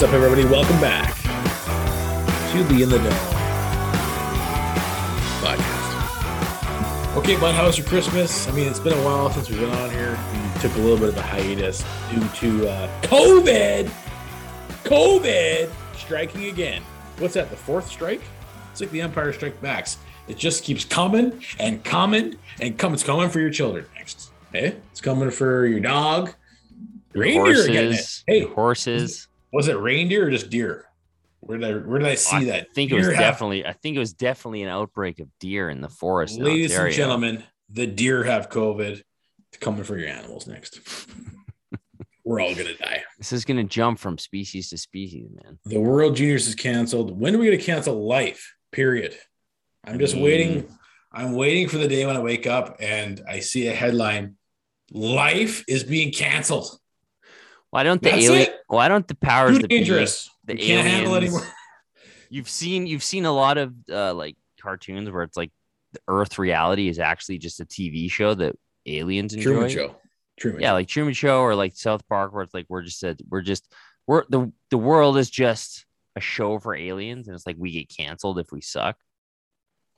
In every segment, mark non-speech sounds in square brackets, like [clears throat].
What's up, everybody? Welcome back to the In the Know podcast. Okay, bud, how was your Christmas? I mean, it's been a while since we've been on here. We took a little bit of a hiatus due to uh, COVID. COVID striking again. What's that? The fourth strike? It's like the Empire Strike Backs. It just keeps coming and coming and coming. It's coming for your children next. Hey, it's coming for your dog. Reindeer horses, Hey, horses. Was it reindeer or just deer? Where did I where did I see I that? I think it was have- definitely. I think it was definitely an outbreak of deer in the forest. ladies and gentlemen, the deer have COVID. It's coming for your animals next. [laughs] We're all gonna die. this is going to jump from species to species, man. The World Juniors is canceled. When are we gonna cancel life? Period. I'm just Mm. waiting. I'm waiting for the day when I wake up and I see a headline: "Life is being canceled." Why don't the That's alien? it. Why don't the powers Too that be, dangerous. the we can't handle anymore. [laughs] You've seen you've seen a lot of uh, like cartoons where it's like the Earth reality is actually just a TV show that aliens enjoy. Truman Show. Truman Yeah, like Truman Show or like South Park, where it's like we're just a, we're just we're the the world is just a show for aliens, and it's like we get canceled if we suck.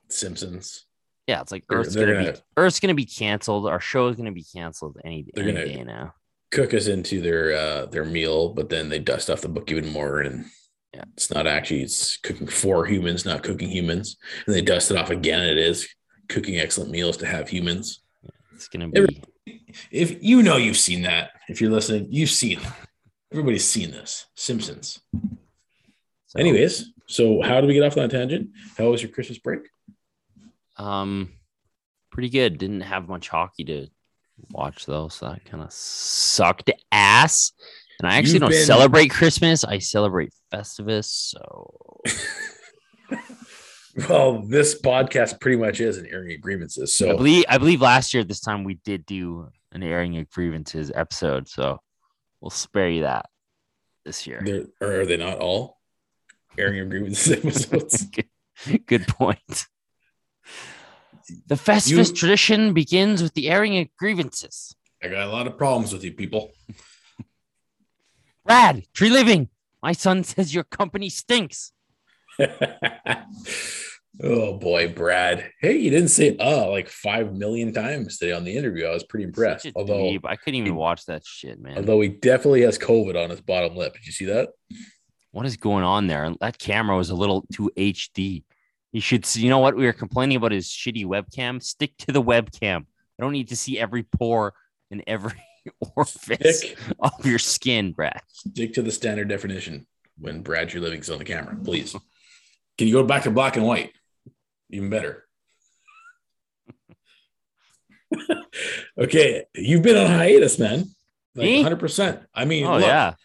Simpsons. Yeah, it's like They're- Earth's they're gonna, be gonna- Earth's gonna be canceled. Our show is gonna be canceled any, any gonna- day now. Cook us into their uh their meal, but then they dust off the book even more and Yeah. it's not actually it's cooking for humans, not cooking humans. And they dust it off again. and It is cooking excellent meals to have humans. It's gonna be If you know you've seen that, if you're listening, you've seen it. Everybody's seen this. Simpsons. so, Anyways, so how do we get off on that tangent? How was your Christmas break? Um, pretty good. Didn't have much hockey to watch those. so that kind of sucked ass. And I actually You've don't been- celebrate Christmas. I celebrate Festivus. So [laughs] Well, this podcast pretty much is an airing of grievances. So I believe I believe last year at this time we did do an airing of grievances episode. So we'll spare you that this year. they're, or are they not all airing of grievances episodes? [laughs] good, good point. The Festivus You- tradition begins with the airing of grievances. I got a lot of problems with you people. [laughs] Brad, tree living. My son says your company stinks. [laughs] oh boy, Brad. Hey, you didn't say uh like five million times today on the interview. I was pretty impressed. Although dweeb. I couldn't even he- watch that shit, man. although he definitely has COVID on his bottom lip. Did you see that? what is going on there? That camera was a little too HD. You should see. You know what? We were complaining about his shitty webcam. Stick to the webcam. I don't need to see every pore and every [laughs] orifice Stick, of your skin, Brad. stick to the standard definition when Brad Treliving's on the camera, please. Can you go back to black and white? Even better. [laughs] okay, you've been on hiatus, man. Like Me? 100%. I mean, Oh look, yeah.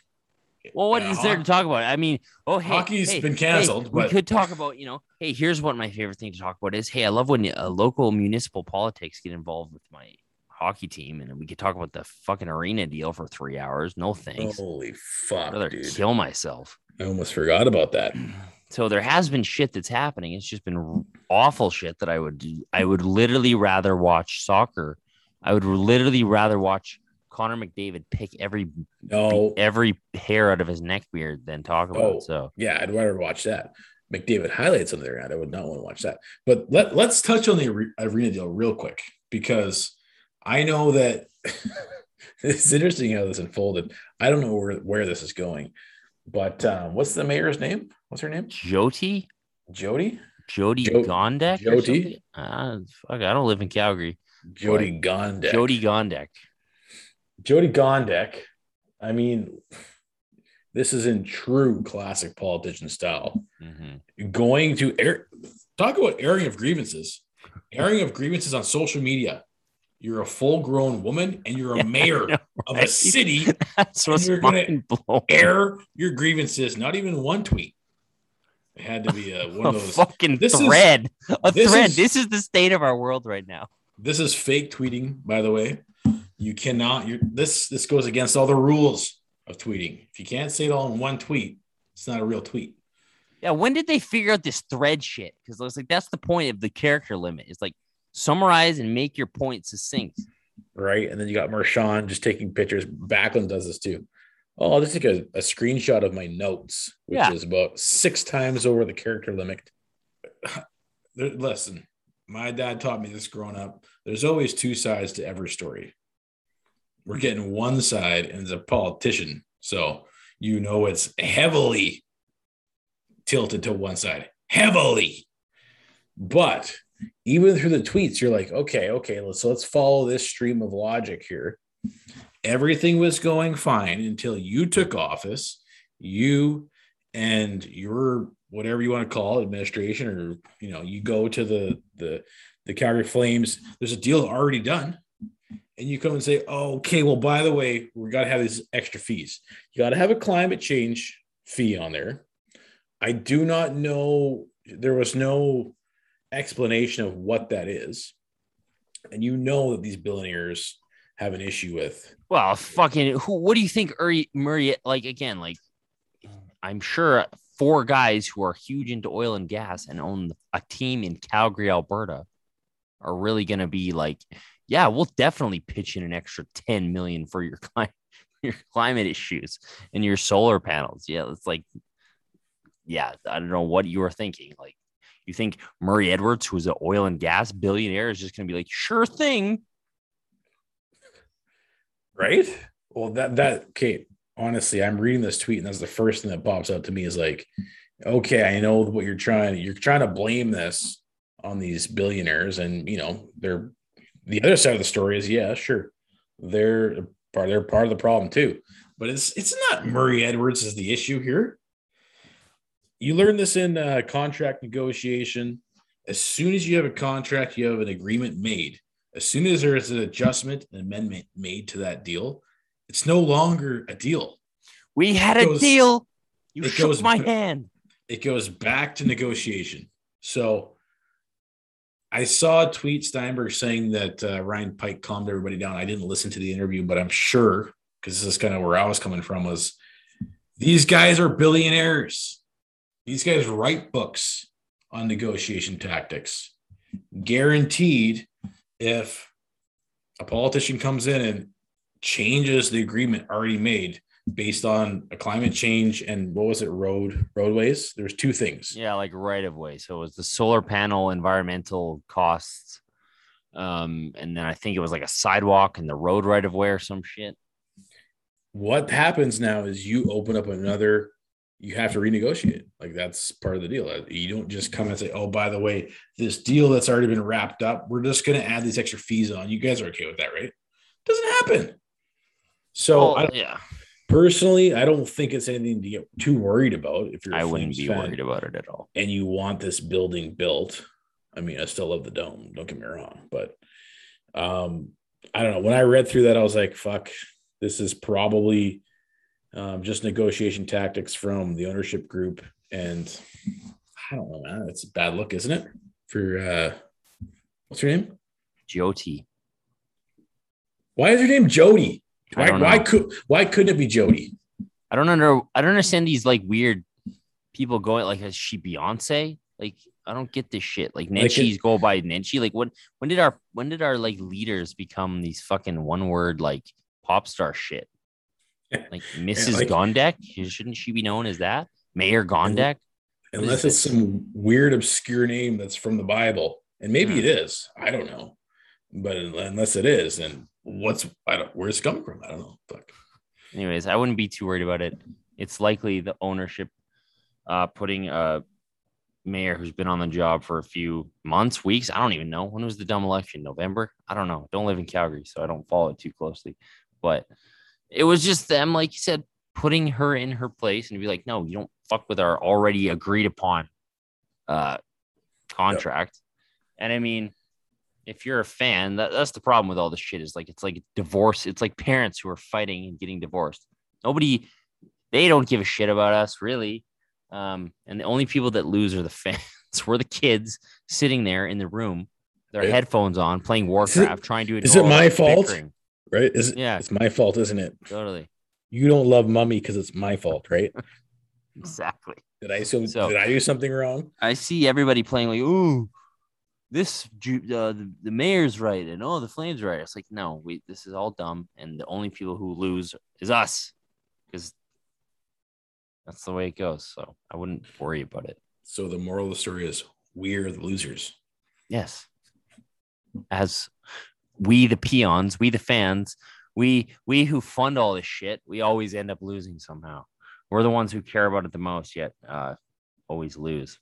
Well, what uh, is there to talk about? I mean, oh, hey, Hockey's hey, been hey, canceled, we could talk about, you know, hey, here's what my favorite thing to talk about is. Hey, I love when uh, local municipal politics get involved with my hockey team, and we could talk about the fucking arena deal for three hours. No thanks. Holy fuck, I'd rather dude. kill myself. I almost forgot about that. [clears throat] So there has been shit that's happening. It's just been awful shit that I would. I would literally rather watch soccer. I would literally rather watch Connor McDavid pick every No, every hair out of his neck beard than talk about Oh. So yeah, I'd rather watch that. McDavid highlights on there. I would not want to watch that. But let, let's touch on the arena deal real quick because I know that [laughs] it's interesting how this unfolded. I don't know where, where this is going, but um, what's the mayor's name? What's her name? Jody, Jody? Jody Jo- Gondek, Jody? Uh, fuck, I don't live in Calgary. Jody Gondek. Jody Gondek. Jody Gondek. I mean, this is in true classic politician style. Mhm. Going to air, talk about airing of grievances, airing of grievances on social media. You're a full grown woman and you're a mayor know, of a city. [laughs] That's what's you're gonna. Air your grievances, not even one tweet. It had to be [laughs] a, one A of those. fucking This is- thread. a this thread. is- this is the state of our world right now. This is fake tweeting, by the way. You cannot. This this goes against all the rules of tweeting. If you can't say it all in one tweet, it's not a real tweet. Yeah, when did they figure out this thread shit? Because it's like that's the point of the character limit. It's like summarize and make your point succinct. right? And then you got Marshawn just taking pictures. Backlund does this too. Oh, I'll just take a, a screenshot of my notes, which Yeah. is about six times over the character limit. [sighs] Listen, my dad taught me this growing up. There's always two sides to every story. We're getting one side, and as a politician, so you know it's heavily tilted to one side, heavily. But even through the tweets, you're like, okay, okay, let's let's follow this stream of logic here. Everything was going fine until you took office. You and your whatever you want to call it, administration, or you know, you go to the the the Calgary Flames. There's a deal already done, and you come and say, oh, okay, well, by the way, we got to have these extra fees. You got to have a climate change fee on there. I do not know. There was no explanation of what that is. And you know that these billionaires have an issue with. Well, fucking who? What do you think, Uri, Murray? Like again, like I'm sure four guys who are huge into oil and gas and own a team in Calgary, Alberta, are really going to be like, yeah, we'll definitely pitch in an extra 10 million for your climate, [laughs] your climate issues and your solar panels. Yeah, it's like, yeah, I don't know what you were thinking. Like, you think Murray Edwards, who's an oil and gas billionaire, is just going to be like, sure thing. Right? Well, that that okay. Honestly, I'm reading this tweet, and that's the first thing that pops out to me is like, okay, I know what you're trying. You're trying to blame this on these billionaires, and you know, they're the other side of the story is yeah, sure, they're part they're part of the problem too. But it's it's not Murray Edwards is the issue here. You learn this in uh, contract negotiation. As soon as you have a contract, you have an agreement made. As soon as there is an adjustment, an amendment made to that deal, it's no longer a deal. We had It a goes- deal. You shook goes my hand. It goes back to negotiation. So I saw a tweet Steinberg saying that uh, Ryan Pike calmed everybody down. I didn't listen to the interview, but I'm sure because this is kind of where I was coming from was these guys are billionaires. These guys write books on negotiation tactics. Guaranteed, if a politician comes in and changes the agreement already made based on a climate change and what was it, road roadways? There's two things. Yeah, like right of way. So it was the solar panel environmental costs. Um, and then I think it was like a sidewalk and the road right of way or some shit. What happens now is you open up another. You have to renegotiate. Like that's part of the deal. You don't just come and say, "Oh, by the way, this deal that's already been wrapped up, we're just going to add these extra fees on." You guys are okay with that, right? Doesn't happen. So Well, yeah, personally, I don't think it's anything to get too worried about. If you're, I wouldn't be fan worried about it at all. and you want this building built, I mean, I still love the dome. Don't get me wrong, but um, I don't know. When I read through that, I was like, "Fuck, this is probably um, just negotiation tactics from the ownership group." And I don't know, man. It's a bad look, isn't it? For uh, what's her name? GOT. Why is her name Jody? Why, why could why couldn't it be Jody? I don't under I don't understand these like weird people going like is she Beyonce? Like I don't get this shit. Like Like go by Nenshi. Like when when did our when did our like leaders become these fucking one word like pop star shit? [laughs] Like Mrs. like- Gondek, shouldn't she be known as that? Mayor Gondek? Unless it's some weird obscure name that's from the Bible, and maybe it is. I don't know, but unless it is, then what's I don't where's it coming from? I don't know. Fuck. Anyways, I wouldn't be too worried about it. It's likely the ownership uh putting a mayor who's been on the job for a few months, weeks. I don't even know. When was the dumb election? November? I don't know. Don't live in Calgary, so I don't follow it too closely. But it was just them, like you said, putting her in her place and be like, no, you don't fuck with our already agreed upon uh contract. And I mean, if you're a fan, that, that's the problem with all this shit is like it's like divorce. It's like parents who are fighting and getting divorced. Nobody, they don't give a shit about us really. Um, and the only people that lose are the [laughs] fans. We're the kids sitting there in the room, their Right. headphones on, playing Is it- Warcraft, trying to. is it my fault? bickering. Right? Is it, Yeah. It's my fault, isn't it? Totally, You don't love mummy because it's my fault, right? [laughs] exactly. Did I assume, So- did I do something wrong? I see everybody playing like, ooh, this uh, the, the mayor's right and oh the flames right. It's like no, we this is all dumb, and the only people who lose is us, because that's the way it goes. So I wouldn't worry about it. So the moral of the story is we're the losers. Yes, as we the peons, we the fans, we we who fund all this shit, we always end up losing somehow. We're the ones who care about it the most, yet uh, always lose.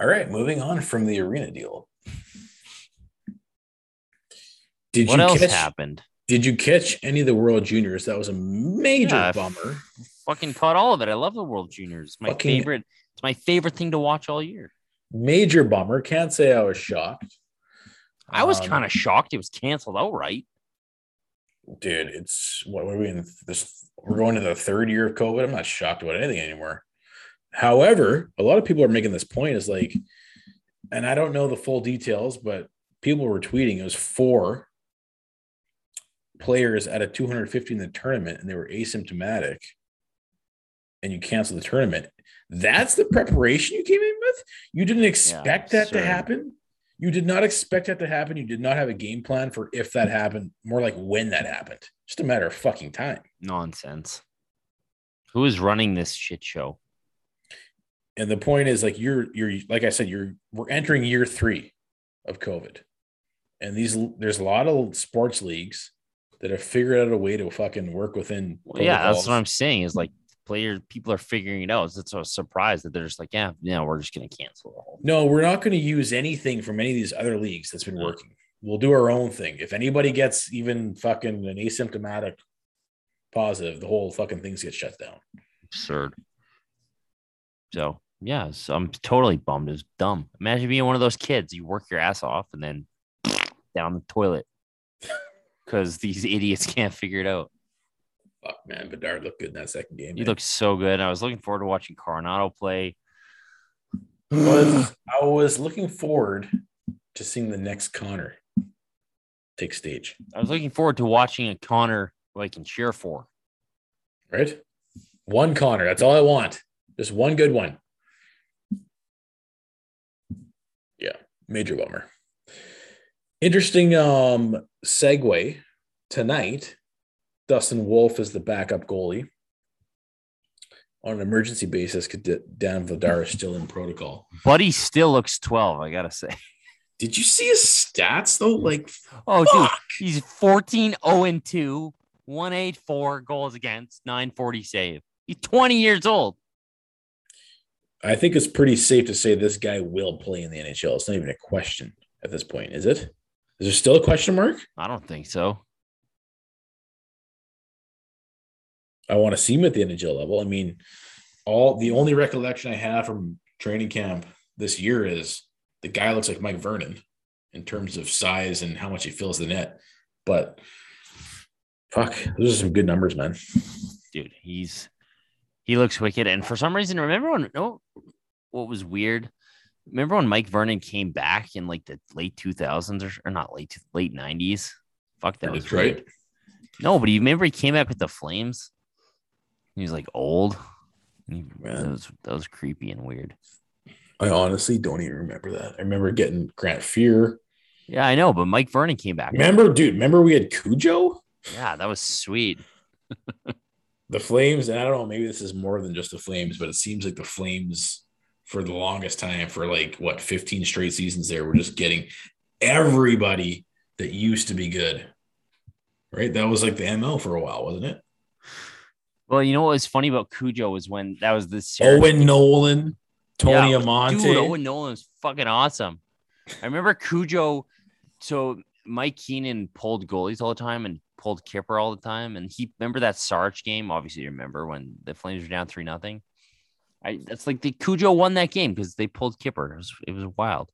All right, moving on from the arena deal. Did what you else catch, happened? Did you catch any of the World Juniors? That was a major Yeah, bummer. fucking caught all of it. I love the World Juniors. It's my Fucking- favorite. It's my favorite thing to watch all year. Major bummer. Can't say I was shocked. I was Um, kind of shocked it was canceled outright. dude. It's what are we in this? We're going to the third year of COVID. I'm not shocked about anything anymore. However, a lot of people are making this point is like, and I don't know the full details, but people were tweeting it was four players out of 250 in the tournament and they were asymptomatic and you cancel the tournament. That's the preparation you came in with? You didn't expect that to happen? You did not expect that to happen. You did not have a game plan for if that happened, more like when that happened. Just a matter of fucking time. Nonsense. Who is running this shit show? And the point is like you're you're like I said, you're we're entering year three of COVID. And these there's a lot of sports leagues that have figured out a way to fucking work within Well, yeah, that's what I'm saying. Is like player people are figuring it out. It's a surprise that they're just like, yeah, yeah, we're just gonna cancel the whole. No, we're not going to use anything from any of these other leagues that's been working. We'll do our own thing. If anybody gets even fucking an asymptomatic positive, the whole fucking things get shut down. Absurd. So yeah, so I'm totally bummed. It's dumb. Imagine being one of those kids. You work your ass off and then [laughs] down the toilet because these [laughs] idiots can't figure it out. Fuck man, Bedard looked good in that second game. He man. looked so good. I was looking forward to watching Coronado play. [sighs] was I was looking forward to seeing the next Connor take stage. I was looking forward to watching a Connor who I can cheer for. Right? One Connor. That's all I want. Just one good one. Yeah, major bummer. Interesting um segue tonight. Dustin Wolf is the backup goalie on an emergency basis. because Dan Vladar is still in protocol. Buddy still looks 12, I gotta say. Did you see his stats though? Like, Oh, dude, he's 14 0 and 2, 184 goals against, 940 save. He's 20 years old. I think it's pretty safe to say this guy will play in the NHL. It's not even a question at this point, is it? Is there still a question mark? I don't think so. I want to see him at the NHL level. I mean, all the only recollection I have from training camp this year is the guy looks like Mike Vernon in terms of size and how much he fills the net. But fuck, those are some good numbers, man. Dude, he's he looks wicked. And for some reason, remember when no what was weird? Remember when Mike Vernon came back in like the late 2000s or, or not late late 90s? Fuck that was weird. No, but you remember he came back with the Flames. He was like old. He- that was that was creepy and weird. I honestly don't even remember that. I remember getting Grant Fuhr. Yeah, I know, but Mike Vernon came back. Remember, dude, remember we had Cujo? Yeah, that was sweet. [laughs] the Flames, and I don't know, maybe this is more than just the Flames, but it seems like the Flames for the longest time, for like what 15 straight seasons there, were just getting everybody that used to be good. Right? That was like the ML for a while, wasn't it? Well, you know what was funny about Cujo was when that was this Owen Nolan, Tony Yeah, Amonte. Dude, Owen Nolan was fucking awesome. I remember Cujo. So Mike Keenan pulled goalies all the time and pulled Kipper all the time. And he remember that Sarge game. Obviously, you remember when the Flames were down three nothing. I that's like the Cujo won that game because they pulled Kipper. It was it was wild.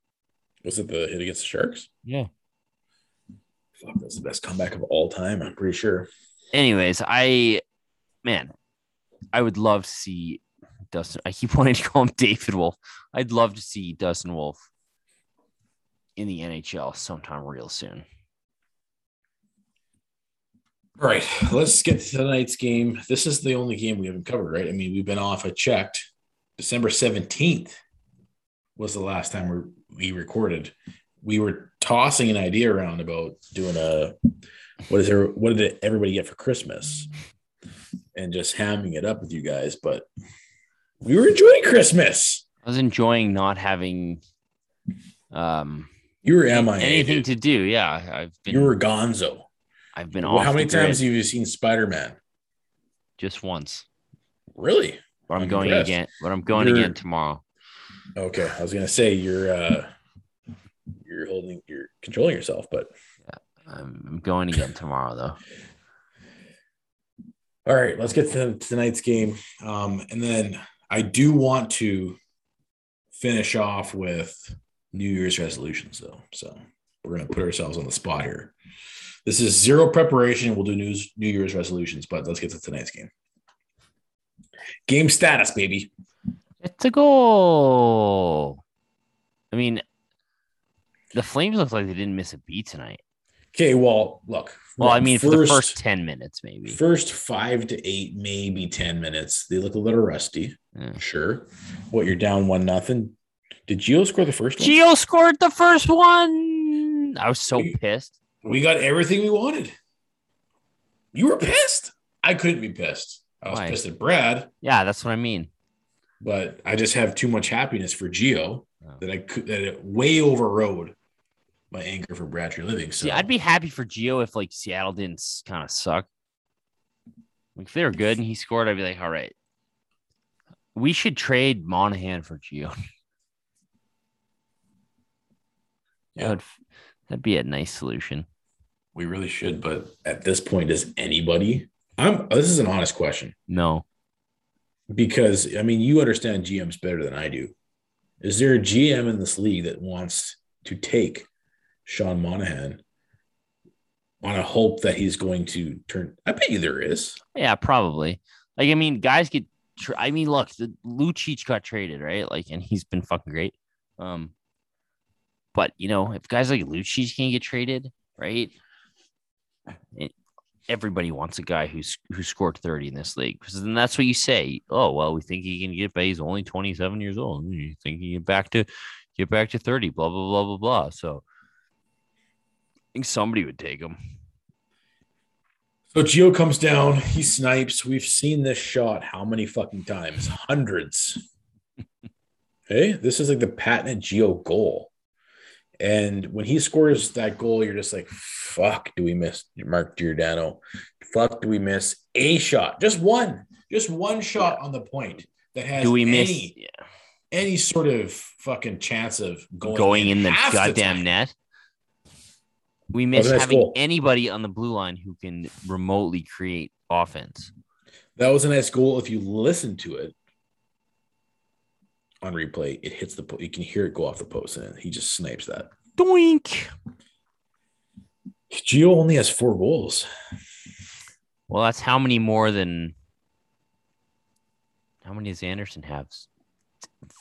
Was it the hit against the Sharks? Yeah. Fuck, that's the best comeback of all time. I'm pretty sure. Anyways, I man, I would love to see Dustin. I keep [laughs] wanting to call him David Wolf. I'd love to see Dustin Wolf in the NHL sometime real soon. All right, let's get to tonight's game. This is the only game we haven't covered, right? I mean, we've been off. I checked. December 17th was the last time we we recorded. We were tossing an idea around about doing a what is there what did everybody get for Christmas? And just hamming it up with you guys, but we were enjoying Christmas. I was enjoying not having um You were MIA. anything to do. Yeah, I've been you were gonzo. I've been Well, off. how many times have you seen Spider-Man? just once. Really? But I'm, I'm going impressed. again. But I'm going You're- again tomorrow. Okay, I was gonna say you're uh you're holding you're controlling yourself, but I'm, I'm going again tomorrow though. all right, let's get to tonight's game. Um, and then I do want to finish off with New Year's resolutions though. So we're gonna put ourselves on the spot here. This is zero preparation. We'll do news New Year's resolutions, but let's get to tonight's game. Game status, baby. It's a goal. I mean, the Flames look like they didn't miss a beat tonight. Okay, well, look. Well, I mean, for the first ten minutes, maybe. First five to eight, maybe 10 minutes. They look a little rusty. Yeah. Sure. What, you're down one nothing? Did Gio score the first one? Gio scored the first one. I was so We- pissed. We got everything we wanted. You were pissed. I couldn't be pissed. I was Why? pissed at Brad, Yeah, that's what I mean. but I just have too much happiness for Gio Oh. that I could that it way overrode my anger for Brad Treliving. So I'd be happy for Gio if like Seattle didn't kind of suck. Like if they were good and he scored, I'd be like, all right. We should trade Monahan for Gio. Yeah. That would, that'd be a nice solution. we really should, but at this point, does anybody? I'm this is an honest question. No. because I mean, you understand GMs better than I do. Is there a GM in this league that wants to take Sean Monahan on a hope that he's going to turn? I bet you there is. Yeah, probably. Like, I mean, guys get. Tra- I mean, look, the Lucic got traded, right? Like, and he's been fucking great. Um, but you know, if guys like Lucic can get traded, right? It, everybody wants a guy who's who scored thirty in this league because then that's what you say. Oh well, we think he can get, but he's only twenty seven years old. You think he can get back to get back to thirty? Blah blah blah blah blah. So, I think somebody would take him. So Gio comes down, he snipes. We've seen this shot how many fucking times? Hundreds. [laughs] hey, this is like the patented Gio goal. And when he scores that goal, you're just like, fuck, do we miss Mark Giordano? Fuck, do we miss a shot? Just one, just one shot on the point that has Do we miss any, yeah, any sort of fucking chance of going, going in the goddamn time. net? We miss nice having goal. anybody on the blue line who can remotely create offense. That was a nice goal. If you listen to it on replay, it hits the po- you can hear it go off the post, and he just snipes that. Doink. Gio only has four goals. Well, that's how many more than how many does Andersson have?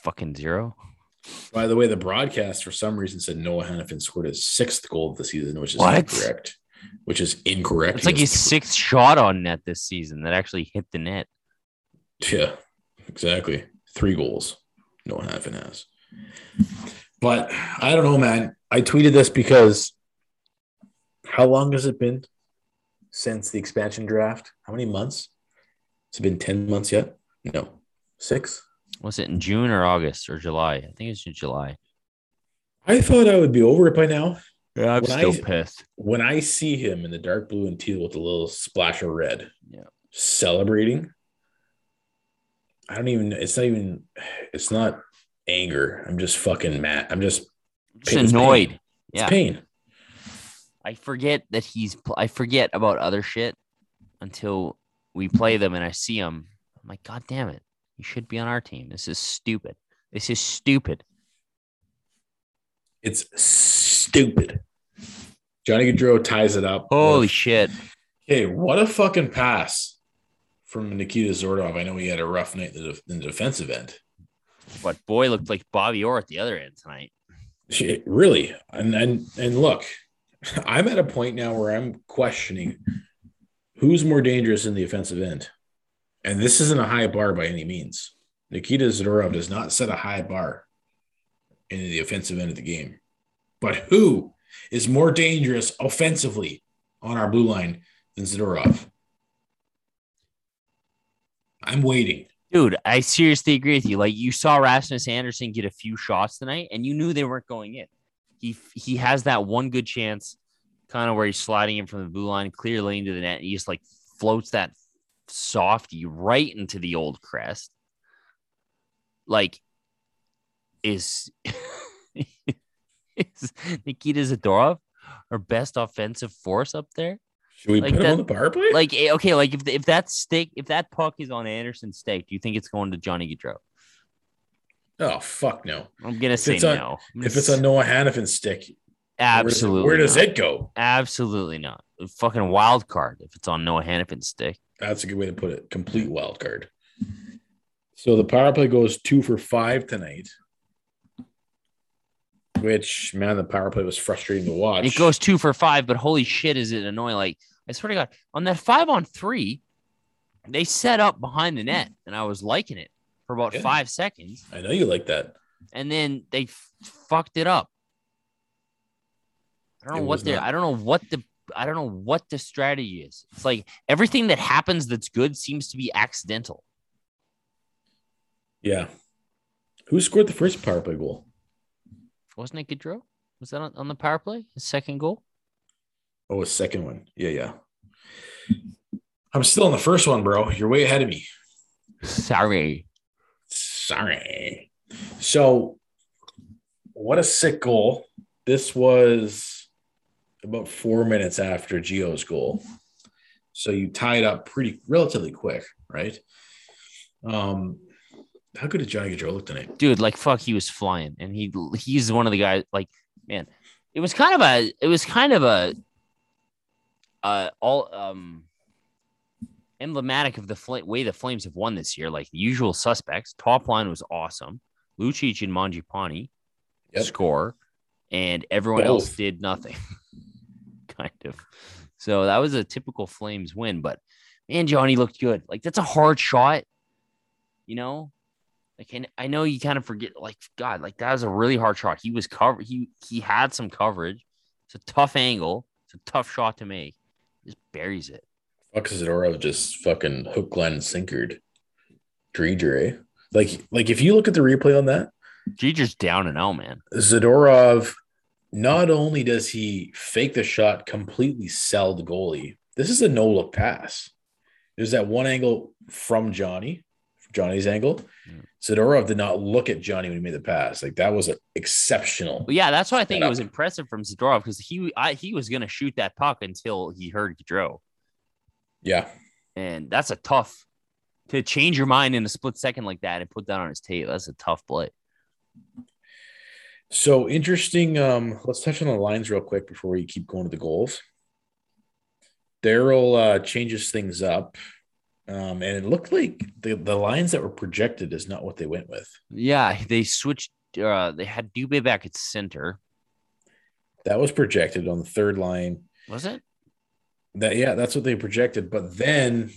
Fucking zero. By the way, the broadcast for some reason said Noah Hanifin scored his sixth goal of the season, which is What? incorrect. Which is incorrect. It's like He his sixth shot on net this season that actually hit the net. Yeah, exactly. Three goals. Noah Hanifin has. But I don't know, man. I tweeted this because how long has it been since the expansion draft? How many months? Has it been 10 months yet? No. Six? Was it in June or August or July? I think it's in July. I thought I would be over it by now. Yeah, I'm When still I- pissed. When I see him in the dark blue and teal with a little splash of red, Yeah. celebrating, I don't even, it's not even, it's not anger. I'm just fucking mad. I'm just Just It's pain. annoyed. It's Yeah. pain. I forget that he's. I forget about other shit until we play them and I see him. I'm like, God damn it! You should be on our team. This is stupid. This is stupid. It's stupid. Johnny Gaudreau ties it up. Holy with- shit! Hey, what a fucking pass from Nikita Zadorov. I know he had a rough night in the, defensive end. But boy, looked like Bobby Orr at the other end tonight. Shit, really. And and and look, I'm at a point now where I'm questioning who's more dangerous in the offensive end. And this isn't a high bar by any means. Nikita Zadorov does not set a high bar in the offensive end of the game. But who is more dangerous offensively on our blue line than Zadorov? I'm waiting. Dude, I seriously agree with you. Like you saw Rasmus Andersson get a few shots tonight, and you knew they weren't going in. He he has that one good chance, kind of where he's sliding in from the blue line, clear lane to the net. And he just like floats that softy right into the old crest. Like, is [laughs] is Nikita Zadorov our best offensive force up there? Should we Like put him on the power play? Like, eh, okay, like if if that stick, if that puck is on Andersson's stake, do you think it's going to Johnny Gaudreau? oh fuck no. I'm gonna say it's on- no. If it's a s- Noah Hanifin stick, where does it- absolutely, where does it go? Absolutely not. A fucking wild card if it's on Noah Hanifin's stick. That's a good way to put it. Complete wild card. So the power play goes two for five tonight. Which man, the power play was frustrating to watch. It goes two for five, but holy shit, is it annoying? Like I swear to God, on that five on three, they set up behind the net, and I was liking it for about Yeah. five seconds, I know you like that. and then they f- fucked it up. I don't know It what the not- I don't know what the I don't know what the strategy is. It's like everything that happens that's good seems to be accidental. Yeah. Who scored the first power play goal? Wasn't it Gaudreau? Was that on, on the power play? His second goal? Oh, a second one. Yeah, yeah. I'm still on the first one, bro. You're way ahead of me. Sorry. Sorry. So, what a sick goal. This was about four minutes after Gio's goal. So you tied up pretty relatively quick, right? Um, how good did Johnny Gaudreau look tonight? dude like fuck he was flying and he he's one of the guys like man it was kind of a it was kind of a uh all um emblematic of the fl- way the flames have won this year like the usual suspects. Top line was awesome. Lucic and Mangiapane Yep. score and everyone else did nothing [laughs] kind of. So that was a typical flames win but man johnny looked good. Like that's a hard shot you know like and I know you kind of forget, like God, like that was a really hard shot. He was covered. He he had some coverage. It's a tough angle. It's a tough shot to make. Just buries it. Fuck Zadorov just fucking hook, line, and sinkered. Driedger, eh? Like, like if you look at the replay on that, Driedger's down and out, man. Zadorov, not only does he fake the shot, completely sell the goalie. This is a no look pass. There's that one angle from Johnny, Johnny's angle. Mm. Zadorov did not look at Johnny when he made the pass. Like that was exceptional. But yeah, that's why I think Set it was impressive from Zadorov because he I, he was gonna shoot that puck until he heard Gaudreau, Yeah. and that's a tough to change your mind in a split second like that and put that on his tape. That's a tough play. So interesting. Um, let's touch on the lines real quick before we keep going to the goals. Daryl uh, changes things up. Um, and it looked like the, the lines that were projected is not what they went with. Yeah, they switched. Uh, they had Dubé back at center. That was projected on the third line. Was it? That yeah, that's what they projected. But then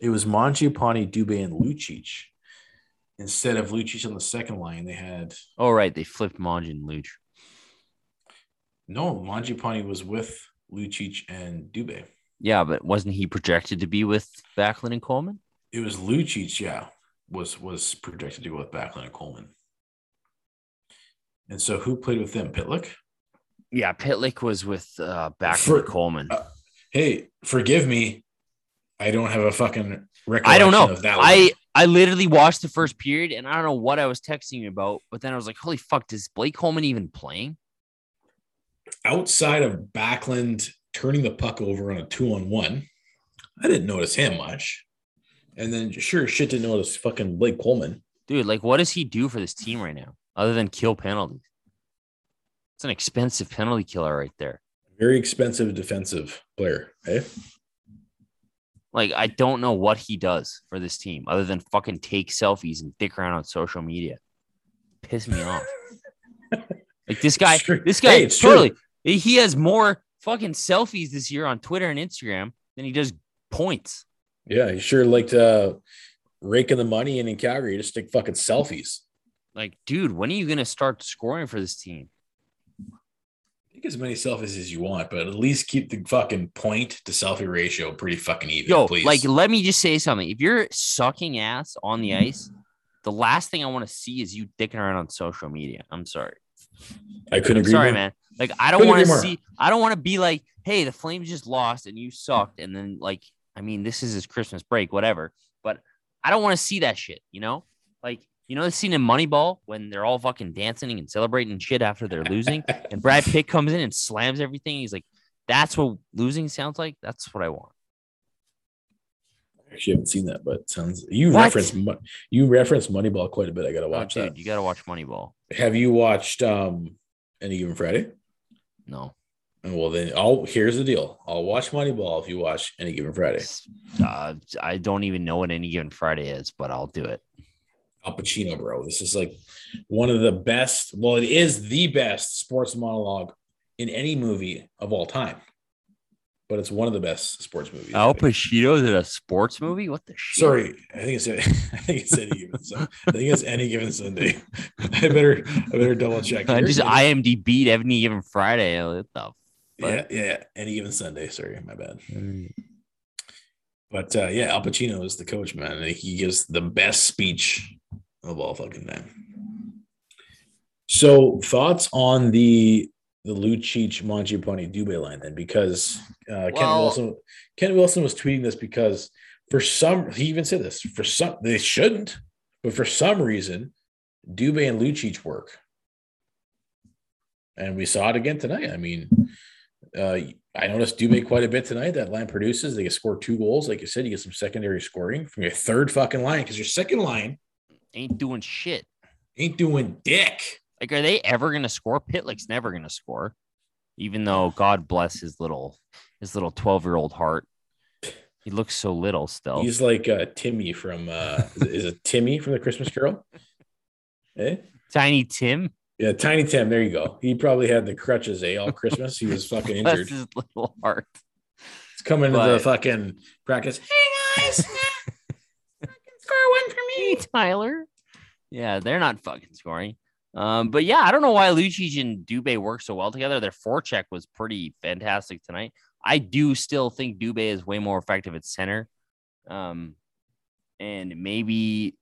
it was Mangiapane, Dubé, and Lucic. Instead of Lucic on the second line, they had Oh right, they flipped Monge and Luch. no Mangiapane was with Lucic and Dubé. Yeah, but wasn't he projected to be with Backlund and Coleman? It was Lucic, yeah, was was projected to go with Backlund and Coleman. And so who played with them? Pitlick? Yeah, Pitlick was with uh, Backlund For- and Coleman. uh, Hey, forgive me. I don't have a fucking recollection I don't know. of that. I. I literally watched the first period and I don't know what I was texting you about, but then I was like, "Holy fuck, is Blake Coleman even playing?" outside of Backlund turning the puck over on a two on one, I didn't notice him much. And then sure shit didn't notice fucking Blake Coleman. Dude, like, what does he do for this team right now other than kill penalties? It's an expensive penalty killer right there. Very expensive defensive player. Eh? Like, I don't know what he does for this team other than fucking take selfies and dick around on social media. Piss me off. [laughs] Like this guy, this guy Hey, it's true. totally. He has more fucking selfies this year on Twitter and Instagram than he does points. Yeah, he sure liked uh raking the money in in Calgary to stick fucking selfies. Like, dude, when are you gonna start scoring for this team? Take as many selfies as you want, but at least keep the fucking point to selfie ratio pretty fucking even. Yo, please. like, let me just say something. If you're sucking ass on the ice, the last thing I want to see is you dicking around on social media. I'm sorry. I couldn't I'm agree. sorry, more. man. Like, I don't want to see. I don't want to be like, hey, the Flames just lost and you sucked, and then like, I mean, this is his Christmas break, whatever. But I don't want to see that shit. You know, like, you know, the scene in Moneyball when they're all fucking dancing and celebrating shit after they're losing, [laughs] and Brad Pitt comes in and slams everything. He's like, that's what losing sounds like. That's what I want. I actually, haven't seen that, but sounds you What? reference you reference Moneyball quite a bit. I gotta Oh, watch dude, that. you got to watch Moneyball. Have you watched um any given Friday? No. Well, then I'll here's the deal. I'll watch Moneyball if you watch any given Friday. Uh, I don't even know what any given Friday is, but I'll do it. Al Pacino, bro. This is like one of the best. Well, it is the best sports monologue in any movie of all time. But it's one of the best sports movies. Al Pacino's in a sports movie? What the shit? Sorry, I think it's [laughs] I think it's any given Sunday. I think it's any given Sunday. I better I better double check. [laughs] I just IMDb any given Friday. What the yeah, yeah, any given Sunday. Sorry, my bad. But uh, yeah, Al Pacino is the coach, man. He gives the best speech of all fucking time. So, thoughts on the the Lucic Mangiapane Dubé line then? Because uh, Ken Well- Wilson Ken Wilson was tweeting this because for some he even said this for some they shouldn't, but for some reason Dubé and Lucic work, and we saw it again tonight. I mean, uh, I noticed Dubé quite a bit tonight. That line produces. They can score two goals. Like you said, you get some secondary scoring from your third fucking line because your second line Ain't doing shit. ain't doing dick. Like, are they ever gonna score? Pitlick's never gonna score, even though God bless his little his little twelve year old heart. He looks so little still. He's like uh, Timmy from uh, is it Timmy from the Christmas Carol? Eh? Tiny Tim. Yeah, Tiny Tim. There you go. He probably had the crutches eh, all Christmas. He was fucking [laughs] injured. his little heart. He's coming to the But- fucking practice. [laughs] Hey guys, [laughs] score one for Hey, Tyler. Yeah, they're not fucking scoring. Um, but yeah, I don't know why Lucic and Dubé work so well together. Their forecheck was pretty fantastic tonight. I do still think Dubé is way more effective at center. Um, and maybe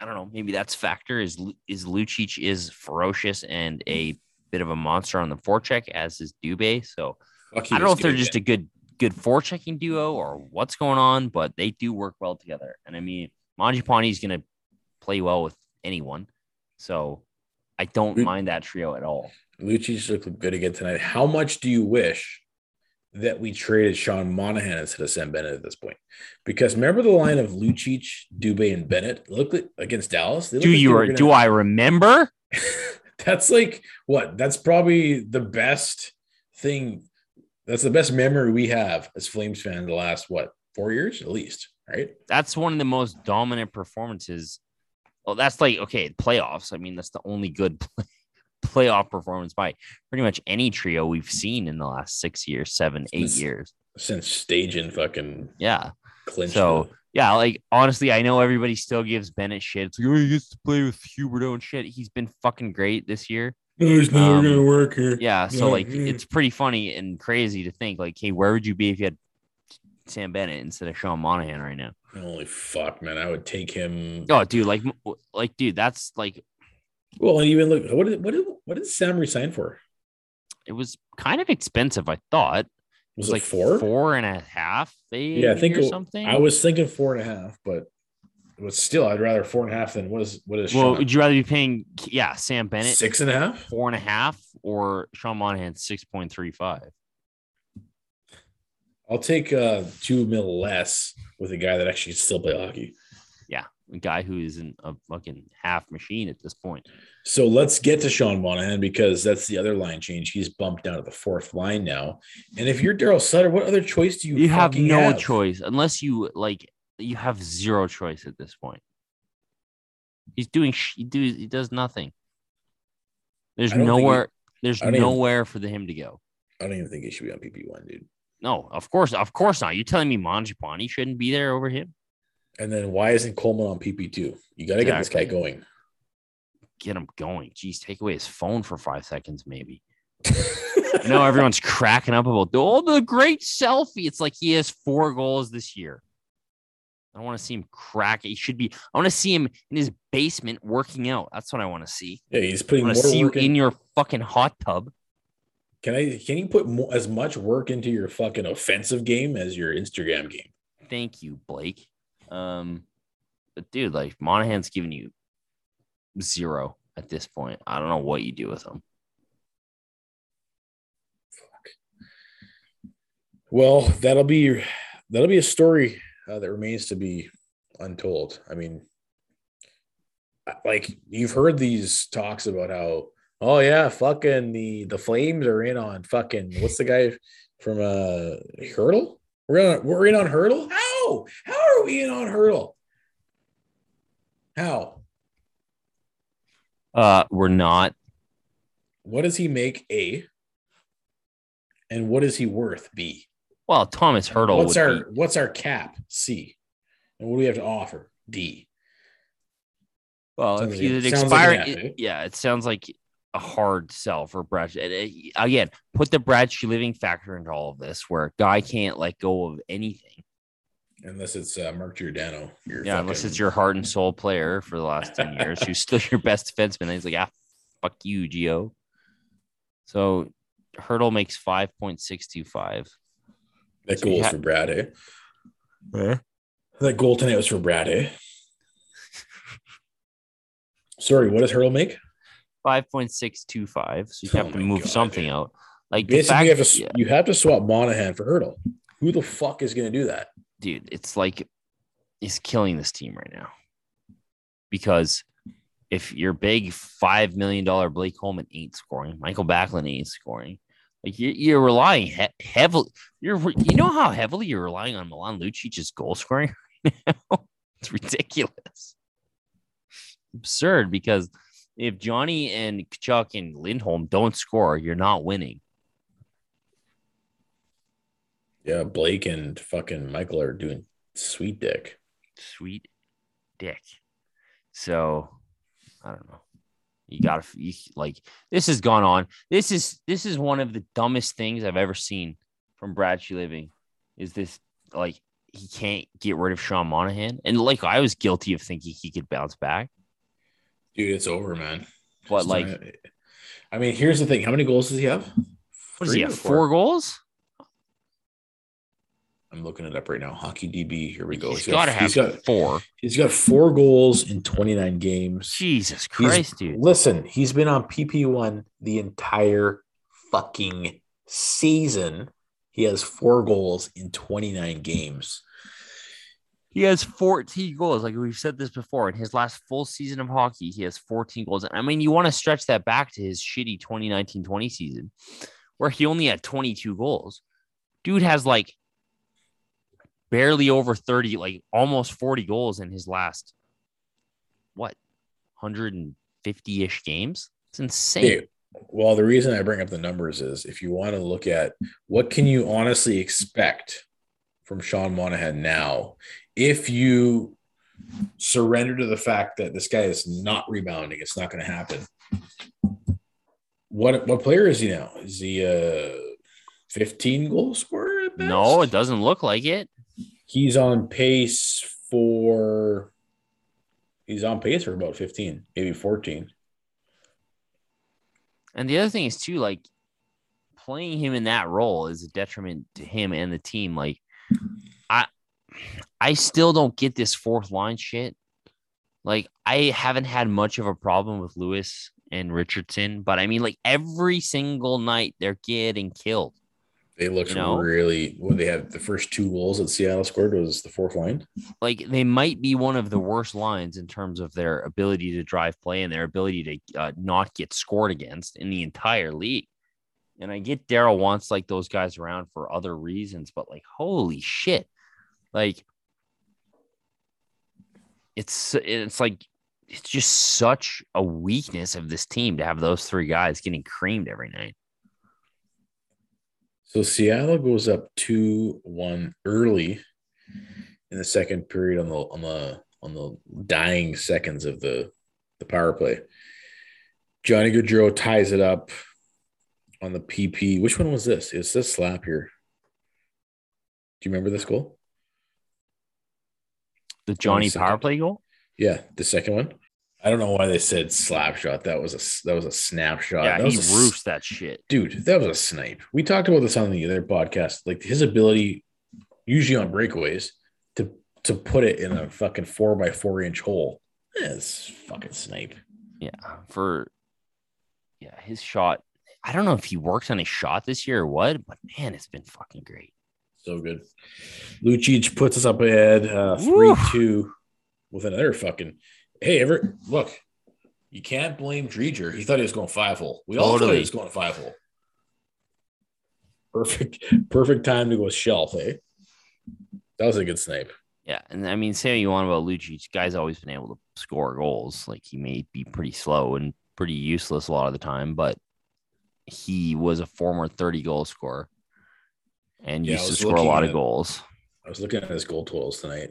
I don't know, maybe that's factor is is Lucic is ferocious and a bit of a monster on the forecheck, as is Dubé. So I don't know if they're just a good good forechecking duo or what's going on, but they do work well together. And I mean, Mangiapane is going to play well with anyone, so I don't mind that trio at all. Lucic looked good again tonight. How much do you wish that we traded Sean Monahan instead of Sam Bennett at this point? Because remember the line of Lucic, Dubé, and Bennett looked like, against Dallas. Do like you were do gonna- I remember? [laughs] That's like what? That's probably the best thing. That's the best memory we have as Flames fans the last what four years at least, right? That's one of the most dominant performances. Well, that's like okay, playoffs. I mean, that's the only good [laughs] play, playoff performance by pretty much any trio we've seen in the last six years, seven, eight years. Since staging fucking Yeah. clinched. So the- yeah, like honestly, I know everybody still gives Bennett shit. It's like, oh, he gets to play with Huberdeau and shit. He's been fucking great this year. no, it's never um, gonna work here. Yeah, so Yeah, like it's pretty funny and crazy to think like, hey, where would you be if you had Sam Bennett instead of Sean Monahan right now? Holy fuck, man! I would take him. Oh, dude, like, like, dude, that's like Well, and even look, what did what did what did Sam resign for? it was kind of expensive. I thought Was it it like four? four and a half, Yeah, I think or it- something. I was thinking four and a half, but But still, I'd rather four and a half than what is what is Well, Sean? would you rather be paying yeah Sam Bennett six and a half? four and a half or Sean Monahan six point three five? I'll take uh two mil less with a guy that actually can still play hockey. Yeah, a guy who isn't a fucking half machine at this point. So let's get to Sean Monahan because that's the other line change. He's bumped down to the fourth line now. And if you're Daryl Sutter, what other choice do you You have no have? choice unless you like. You have zero choice at this point. He's doing. He do. He does nothing. There's I he- nowhere. there's don't even- nowhere for the him to go. I don't even think he should be on PP one, dude. No, of course, of course not. You telling me Mangiapane shouldn't be there over him? And then why isn't Coleman on PP two? You got to get this guy going. Get him going. Jeez, take away his phone for five seconds, maybe. [laughs] No, everyone's cracking up about oh the great selfie. It's like he has four goals this year. I don't want to see him crack. He should be. I want to see him in his basement working out. That's what I want to see. yeah, he's putting I want more to see you in. in your fucking hot tub. Can I? Can you put more, as much work into your fucking offensive game as your Instagram game? Thank you, Blake. Um, but dude, like Monahan's giving you zero at this point. I don't know what you do with him. Well, that'll be that'll be a story uh, that remains to be untold. I mean, like you've heard these talks about how, oh yeah, fucking the the Flames are in on fucking what's the guy from uh Hertl? We're on we're in on Hertl. How how are we in on Hertl? How? Uh, we're not. What does he make? A. And what is he worth? B. Well, Tomas Hertl What's our be- what's our cap? C. And what do we have to offer? D. Well, Sounds if like he's an like expiring, F, eh? it- yeah, it sounds like a hard sell for Brad. uh, Again, put the Brad Treliving factor into all of this, where a guy can't let go of anything. Unless it's uh, Mark Giordano. Your Yeah, unless it's your heart and soul player for the last ten years, who's still your best defenseman. And he's like, ah, fuck you, Gio. So Hertl makes five point six two five. that so goal you was ha- for Brad, eh? That goal tonight was for Brad, eh? [laughs] Sorry, what does Hertl make? Five point six two five. So you Oh have to move God. something out. Like the Basically, fact, you have to yeah. you have to swap Monahan for Hertl. Who the fuck is going to do that? dude, it's like it's killing this team right now. Because if your big five million dollar Blake Coleman ain't scoring, Michael Backlund ain't scoring, like you're, you're relying he- heavily. You're you know how heavily you're relying on Milan Lucic's goal scoring. [laughs] right now? it's ridiculous, absurd. Because if Johnny and Chuck and Lindholm don't score, you're not winning. Yeah, Blake and fucking Michael are doing sweet dick. sweet dick. So I don't know. You gotta you, like this has gone on. This is this is one of the dumbest things I've ever seen from Brad Treliving. Is this like he can't get rid of Sean Monahan? And like I was guilty of thinking he could bounce back, Dude, it's over, man. but It's like not- I mean, here's the thing. How many goals does he have? what does he have? Four goals? I'm looking it up right now. Hockey DB. Here we go. He's got to have he's got four. he's got four goals in 29 games. Jesus He's- Christ, dude. Listen, he's been on PP1 the entire fucking season. He has four goals in 29 games. He has 14 goals. Like we've said this before. In his last full season of hockey, he has 14 goals. I mean, you want to stretch that back to his shitty 2019 20 season where he only had 22 goals. Dude has like barely over 30, like almost 40 goals in his last, what, 150 ish games? It's insane. Okay, well, the reason I bring up the numbers is if you want to look at what can you honestly expect from Sean Monahan now, if you surrender to the fact that this guy is not rebounding, it's not going to happen. What what player is he now? Is he a 15 goal scorer? No, it doesn't look like it. he's on pace for he's on pace for about 15, maybe 14. And the other thing is too, like playing him in that role is a detriment to him and the team. Like, I, I still don't get this fourth line shit. Like I haven't had much of a problem with Lewis and Richardson, but I mean, like every single night they're getting killed. They looked You know? really when they had the first two goals that Seattle scored was the fourth line. Like they might be one of the worst lines in terms of their ability to drive play and their ability to uh, not get scored against in the entire league. And I get Daryl wants like those guys around for other reasons, but like holy shit, like it's it's like it's just such a weakness of this team to have those three guys getting creamed every night. So Seattle goes up two one early in the second period on the on the on the dying seconds of the the power play. Johnny Gaudreau ties it up on the PP. Which one was this? Is this slap here. Do you remember this goal? The Johnny second. power play goal. Yeah, the second one. I don't know why they said slap shot. That was a that was a snapshot. yeah, that he was a, roofs that shit. dude. That was a snipe. We talked about this on the other podcast. Like his ability, usually on breakaways, to to put it in a fucking four by four inch hole. Eh, That's fucking snipe. Yeah, for yeah, his shot. I don't know if he worked on his shot this year or what, but man, it's been fucking great. So good. Lucic puts us up ahead, uh, 3 2 with another fucking. Hey, ever look, you can't blame Driedger. He thought he was going five hole. We all thought he was going five hole. Perfect, perfect time to go shelf, eh? That was a good snipe. Yeah, and I mean, say what you want about Lucic, guy's always been able to score goals. Like he may be pretty slow and pretty useless a lot of the time, but he was a former 30 goal scorer and Yeah, used to score a lot looking of goals. I was looking at his goal totals tonight.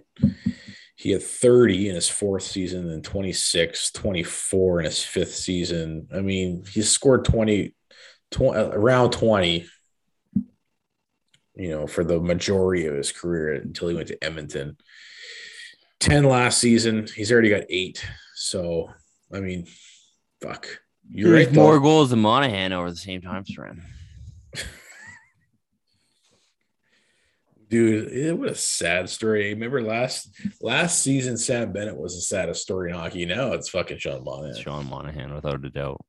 He had 30 in his fourth season and 26, 24 in his fifth season. I mean, he scored 20, 20 uh, around 20, you know, for the majority of his career until he went to Edmonton. 10 last season. He's already got eight. So, I mean, fuck. You're right. more goals than Monahan over the same time span. [laughs] Dude, it, what a sad story. Remember last last season, Sam Bennett was the saddest story in hockey. Now it's fucking Sean Monahan. Sean Monahan, without a doubt.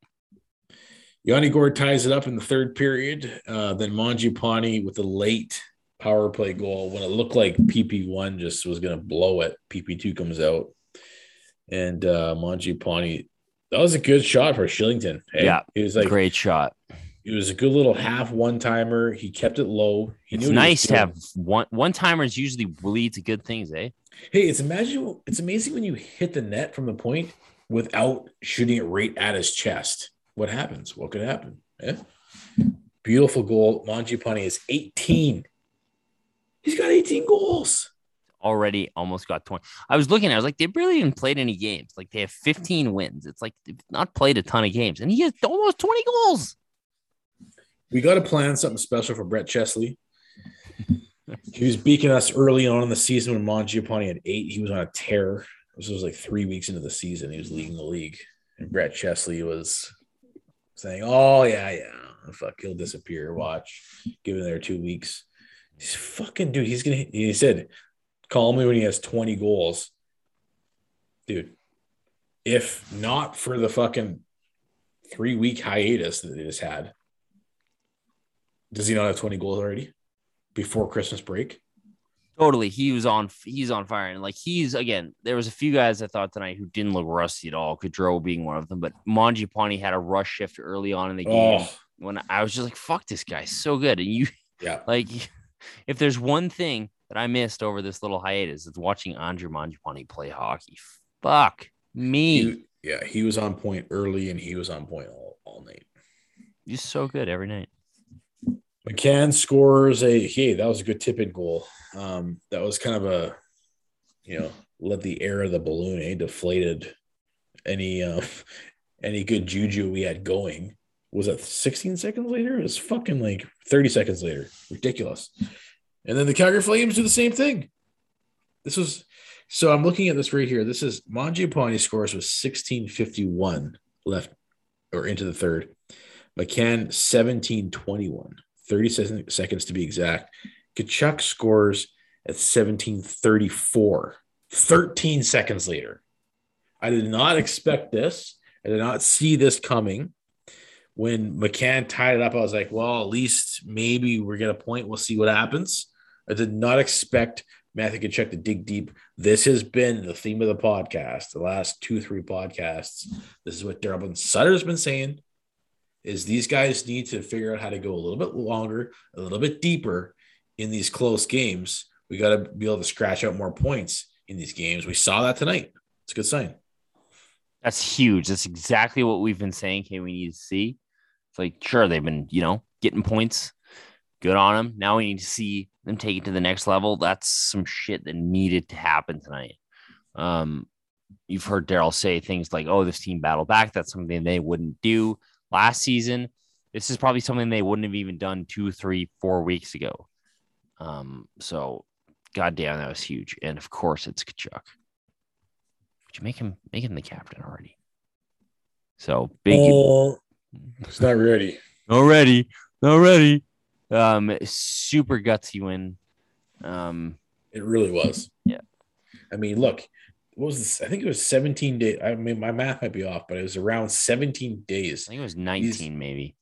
Yanni Gourde ties it up in the third period. Uh, then Mangiapane with a late power play goal when it looked like PP1 just was going to blow it. PP2 comes out. And uh, Mangiapane, that was a good shot for Shillington. Hey, Yeah, It was like, Great shot. It was a good little half one timer. He kept it low. He It's knew what he was nice to have one one timers usually lead to good things, eh? Hey, it's imagine it's amazing when you hit the net from the point without shooting it right at his chest. What happens? What could happen? Yeah. Beautiful goal. Mangiapane is 18. He's got 18 goals. Already almost got 20. I was looking, I was like, they barely even played any games. Like they have 15 wins. It's like they've not played a ton of games, and he has almost 20 goals. We got to plan something special for Brett Chesley. he was beaking us early on in the season when Mangiapane had eight. He was on a tear. This was like three weeks into the season. He was leading the league. And Brett Chesley was saying, Oh, yeah, yeah. Fuck, he'll disappear. Watch. Give him there two weeks. He's fucking dude. He's gonna he said, call me when he has 20 goals. Dude, if not for the fucking three week hiatus that they just had, does he not have 20 goals already before Christmas break? Totally. He was on he's on fire. And like he's again, there was a few guys I thought tonight who didn't look rusty at all, Gaudreau being one of them, but Mangiapane had a rush shift early on in the game Oh, when I was just like, fuck this guy, so good. And you yeah. [laughs] like if there's one thing that I missed over this little hiatus, it's watching Andrew Mangiapane play hockey. Fuck me. He, yeah, he was on point early and he was on point all, all night. He's so good every night. McCann scores a hey, that was a good tip in goal. Um, that was kind of a you know, let the air of the balloon eh, deflated any uh, [laughs] any good juju we had going. Was it 16 seconds later? It was fucking like 30 seconds later. Ridiculous. And then the Calgary Flames do the same thing. This was so I'm looking at this right here. This is Mangiapane scores with 1651 left or into the third. McCann 1721, 30 seconds to be exact. Tkachuk scores at 1734, 13 seconds later. I did not expect this. I did not see this coming. When McCann tied it up, I was like, well, at least maybe we're going to point. We'll see what happens. I did not expect Matthew Tkachuk to dig deep. This has been the theme of the podcast, the last two, three podcasts. This is what Daryl Sutter's been saying is these guys need to figure out how to go a little bit longer, a little bit deeper in these close games. We got to be able to scratch out more points in these games. We saw that tonight. It's a good sign. That's huge. That's exactly what we've been saying. Okay, we need to see. It's like sure they've been you know getting points. Good on them. Now we need to see them take it to the next level. That's some shit that needed to happen tonight. Um, you've heard Daryl say things like, "Oh, this team battle back." That's something they wouldn't do last season. This is probably something they wouldn't have even done two, three, four weeks ago. Um, so, goddamn, that was huge. And of course, it's Tkachuk. Would you make him make him the captain already? So big. Oh, [laughs] it's not ready. Already, already. Um, super gutsy win. Um, It really was. Yeah. I mean, look, what was this? I think it was 17 days. I mean, my math might be off, but it was around 17 days. I think it was 19, maybe.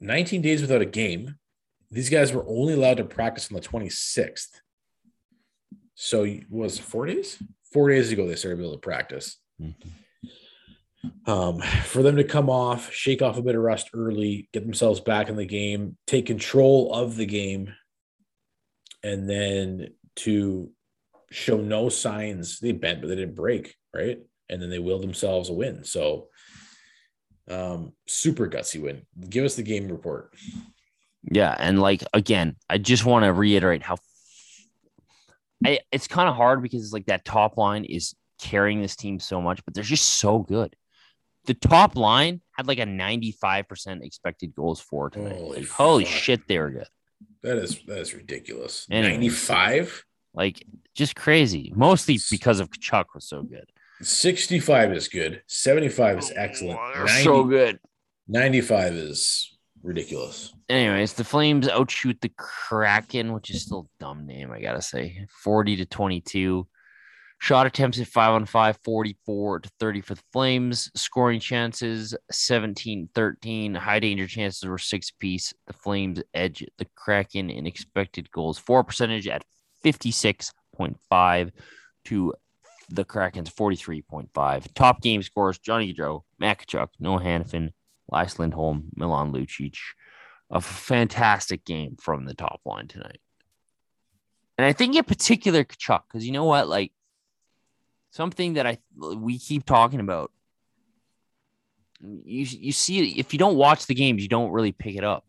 19 days without a game. These guys were only allowed to practice on the 26th. So it was four days? Four days ago, they started able to practice. Um, for them to come off, shake off a bit of rust early, get themselves back in the game, take control of the game, and then to show no signs. They bent, but they didn't break, right? And then they willed themselves a win. So um, super gutsy win. Give us the game report. Yeah, and like again, I just want to reiterate how I, it's kind of hard because it's like that top line is carrying this team so much, but they're just so good. The top line had like a 95% expected goals for tonight. Holy Like, holy shit, they were good. That is that is ridiculous. Anyways. 95? Like just crazy. Mostly because of Chuck was so good. 65 is good. 75 is excellent. Oh, they're 90 so good. 95 is ridiculous. Anyways, the Flames outshoot the Kraken, which is still a dumb name, I gotta say. 40 to 22. Shot attempts at 5 on 5, 44 to 30 for the Flames. Scoring chances 17 13. High danger chances were six piece. The Flames edge the Kraken in expected goals. Four percentage at 56.5 to the Kraken's 43.5. Top game scores Johnny Gaudreau, Matt Tkachuk, Noah Hanifin, Lars Lindholm, Milan Lucic a fantastic game from the top line tonight. And I think in particular Tkachuk, because you know what, like something that I we keep talking about. You you see if you don't watch the games, you don't really pick it up.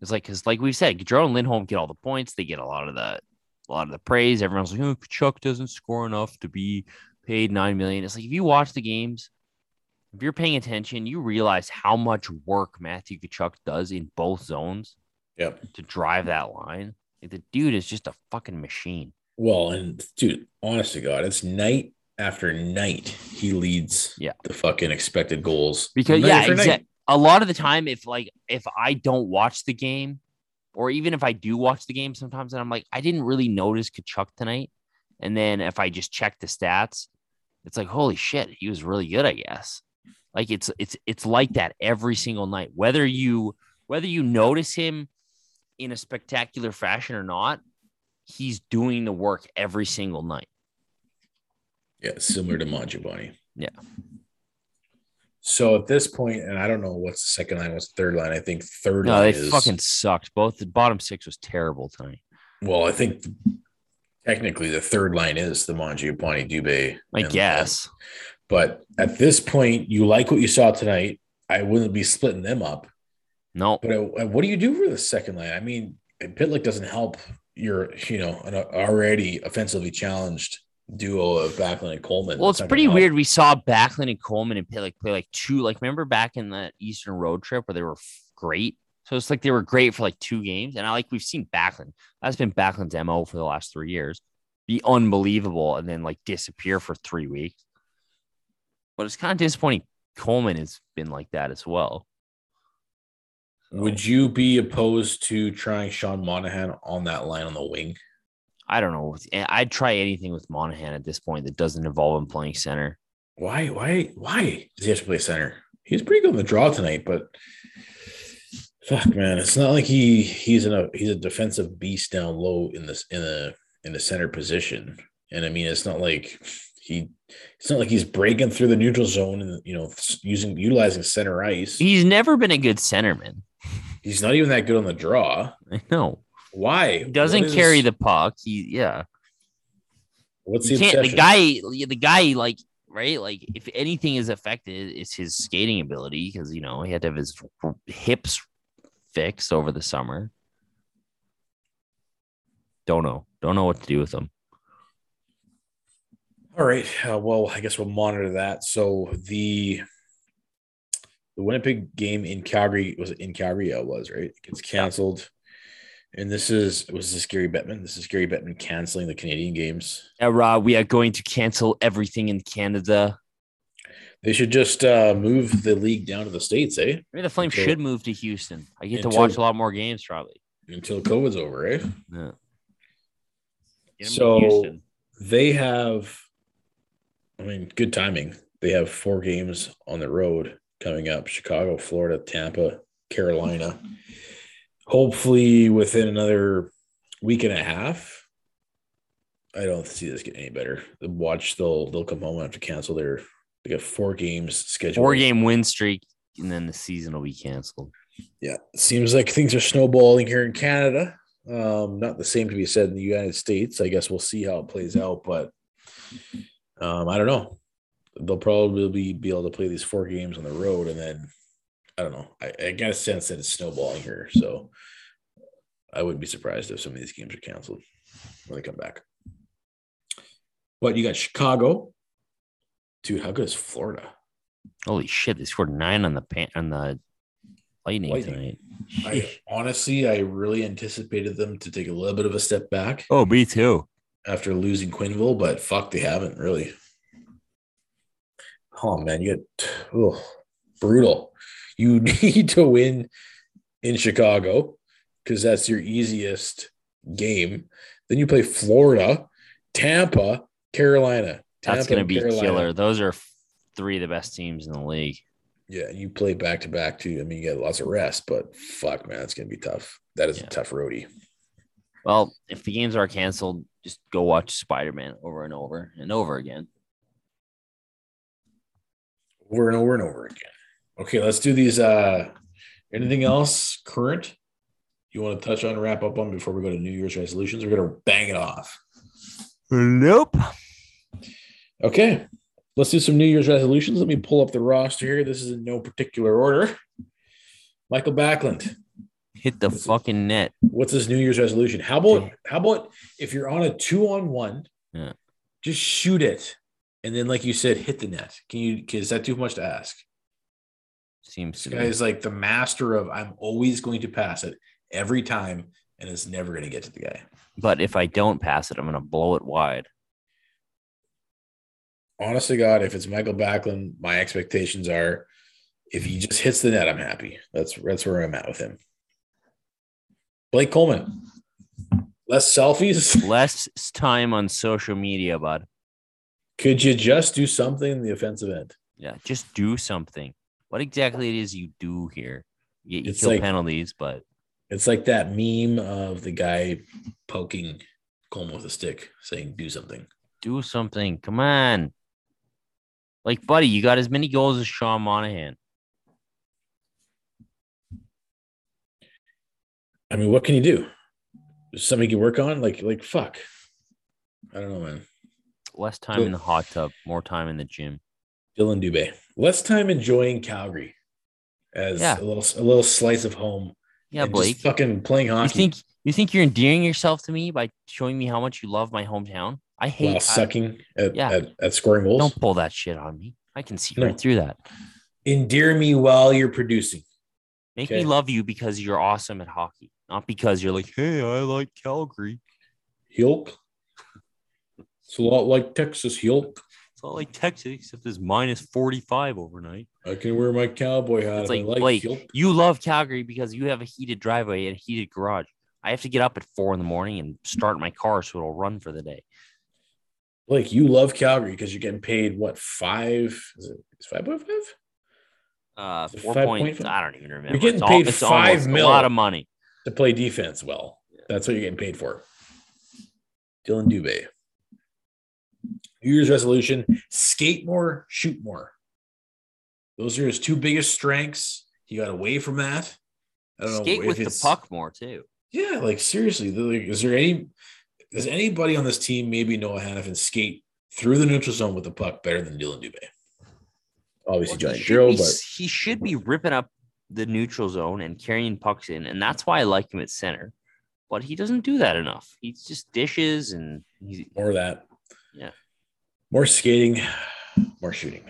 It's like because like we've said, Gaudreau and Lindholm get all the points, they get a lot of the a lot of the praise. Everyone's like, oh, Tkachuk doesn't score enough to be paid nine million. It's like if you watch the games, if you're paying attention, you realize how much work Matthew Tkachuk does in both zones Yep. to drive that line. Like, the dude is just a fucking machine. Well, and dude, honest to God, it's night after night he leads Yeah. the fucking expected goals. Because yeah, exactly. A lot of the time, if like if I don't watch the game, or even if I do watch the game, sometimes and I'm like, I didn't really notice Tkachuk tonight. And then if I just check the stats, it's like, holy shit, he was really good, I guess. Like it's it's it's like that every single night. Whether you whether you notice him in a spectacular fashion or not, he's doing the work every single night. Yeah, similar to Mangiapane. Yeah. So at this point, and I don't know what's the second line, what's the third line. I think third No, line they is fucking sucked. Both the bottom six was terrible tonight. well, I think technically the third line is the Mangiapane Dubé. I guess. But at this point, you like what you saw tonight. I wouldn't be splitting them up. No, But uh, what do you do for the second line? I mean, Pitlick doesn't help your, you know, an already offensively challenged duo of Backlund and Coleman. Well, it's pretty weird. We saw Backlund and Coleman and play like play like two. Like remember back in that Eastern road trip where they were f- great. So it's like they were great for like two games, and I like we've seen Backlund. That's been Backlund's mo for the last three years. Be unbelievable and then like disappear for three weeks. But it's kind of disappointing. Coleman has been like that as well. Would you be opposed to trying Sean Monahan on that line on the wing? I don't know. Eh, I'd try anything with Monahan at this point that doesn't involve him playing center. Why? Why? Why does he have to play center? He's pretty good in the draw tonight, but fuck, man, it's not like he he's in a he's a defensive beast down low in this in the in the center position. And I mean, it's not like he it's not like he's breaking through the neutral zone and you know using utilizing center ice. He's never been a good centerman. He's not even that good on the draw. [laughs] I know. Why? He doesn't is- carry the puck. He yeah. What's the the guy the guy like right like if anything is affected it's his skating ability because you know he had to have his hips fixed over the summer don't know don't know what to do with him All right. Uh, well, I guess we'll monitor that. So the the Winnipeg game in Calgary was in Calgary? It was right. It gets canceled. And this is was this Gary Bettman? This is Gary Bettman canceling the Canadian games. uh, Rob, we are going to cancel everything in canada They should just uh, move the league down to the states, eh? maybe the flames Until- should move to houston i get to watch a lot more games probably Until COVID's over, eh? yeah. Get 'em to So they have, I mean, good timing. They have four games on the road coming up Chicago, Florida, Tampa, Carolina. Hopefully, within another week and a half. I don't see this getting any better. The watch, they'll they'll come home and have to cancel their. They got four games scheduled. four game win streak and then the season will be canceled Yeah, seems like things are snowballing here in Canada. Um, not the same to be said in the United States. I guess we'll see how it plays out, but um, I don't know. They'll probably be, be able to play these four games on the road, and then I don't know. I, I got a sense that it's snowballing here, so I wouldn't be surprised if some of these games are canceled when they come back. But you got Chicago, dude. How good is Florida? holy shit they scored nine on the pan on the lightning, Lightning. tonight I honestly, I really anticipated them to take a little bit of a step back. oh me too after losing Quenneville, but fuck, they haven't really. Oh man, you get oh, brutal. You [laughs] need to win in Chicago because that's your easiest game. Then you play Florida, Tampa, Carolina. That's going to be Carolina. killer. Those are three of the best teams in the league. Yeah, you play back to back too. I mean, you get lots of rest, but fuck, man, it's gonna be tough. That is Yeah. a tough roadie. Well, if the games are canceled, just go watch Spider Man over and over and over again. over and over and over again. Okay, let's do these. Uh, anything else current you want to touch on, wrap up on before we go to New Year's resolutions? We're gonna bang it off. Nope. Okay, let's do some New Year's resolutions. Let me pull up the roster here. This is in no particular order. Michael Backlund, Hit the fucking net. what's his New Year's resolution? How about how about if you're on a two on one, Yeah. just shoot it, and then like you said, hit the net. Can you? Is that too much to ask? Seems to This be. is like the master of I'm always going to pass it every time, and it's never going to get to the guy. But if I don't pass it, I'm going to blow it wide. Honestly, God, if it's Michael Backlund, my expectations are if he just hits the net, I'm happy. That's that's where I'm at with him. Blake Coleman, less selfies. [laughs] Less time on social media, bud. Could you just do something in the offensive end? Yeah, just do something. What exactly it is you do here? You, you It's kill like- penalties, but It's like that meme of the guy poking Coleman with a stick, saying "Do something." do something. Come on. Like, buddy, you got as many goals as Sean Monahan. I mean, what can you do? Something you can work on? Like, like fuck. I don't know, man. Less time in the hot tub, more time in the gym. Dillon Dubé. Less time enjoying Calgary as Yeah. a little a little slice of home. Yeah, Blake. fucking playing You hockey think you think you're endearing yourself to me by showing me how much you love my hometown? I hate. while I- sucking at, yeah. at, at scoring goals. don't pull that shit on me. I can see No. right through that. Endear me while you're producing. Make Okay. me love you because you're awesome at hockey, not because you're like, hey, I like Calgary. Hilk. It's a lot like Texas Hilk. It's not like Texas, except it's minus 45 overnight. I can wear my cowboy hat It's like, like Blake, Hilk. you love Calgary because you have a heated driveway and a heated garage. I have to get up at four in the morning and start my car so it'll run for the day. Like you love Calgary because you're getting paid what five? Is it is five point five? Uh, Is four point- I don't even remember. You're getting It's al- paid it's five mil. A lot of money. to play defense well. That's what you're getting paid for. Dillon Dubé. New Year's resolution: skate more, shoot more. Those are his two biggest strengths. He got away from that. I don't know Skate if with the puck more too. Yeah, like seriously, like, is there any? Does anybody on this team maybe Noah Hanifin skate through the neutral zone with the puck better than Dillon Dubé? Obviously, Well, Johnny he, should Gaudreau, be, but he should be ripping up the neutral zone and carrying pucks in, and that's why I like him at center. But he doesn't do that enough. He's just dishes and he's more of that. Yeah. More skating, more shooting.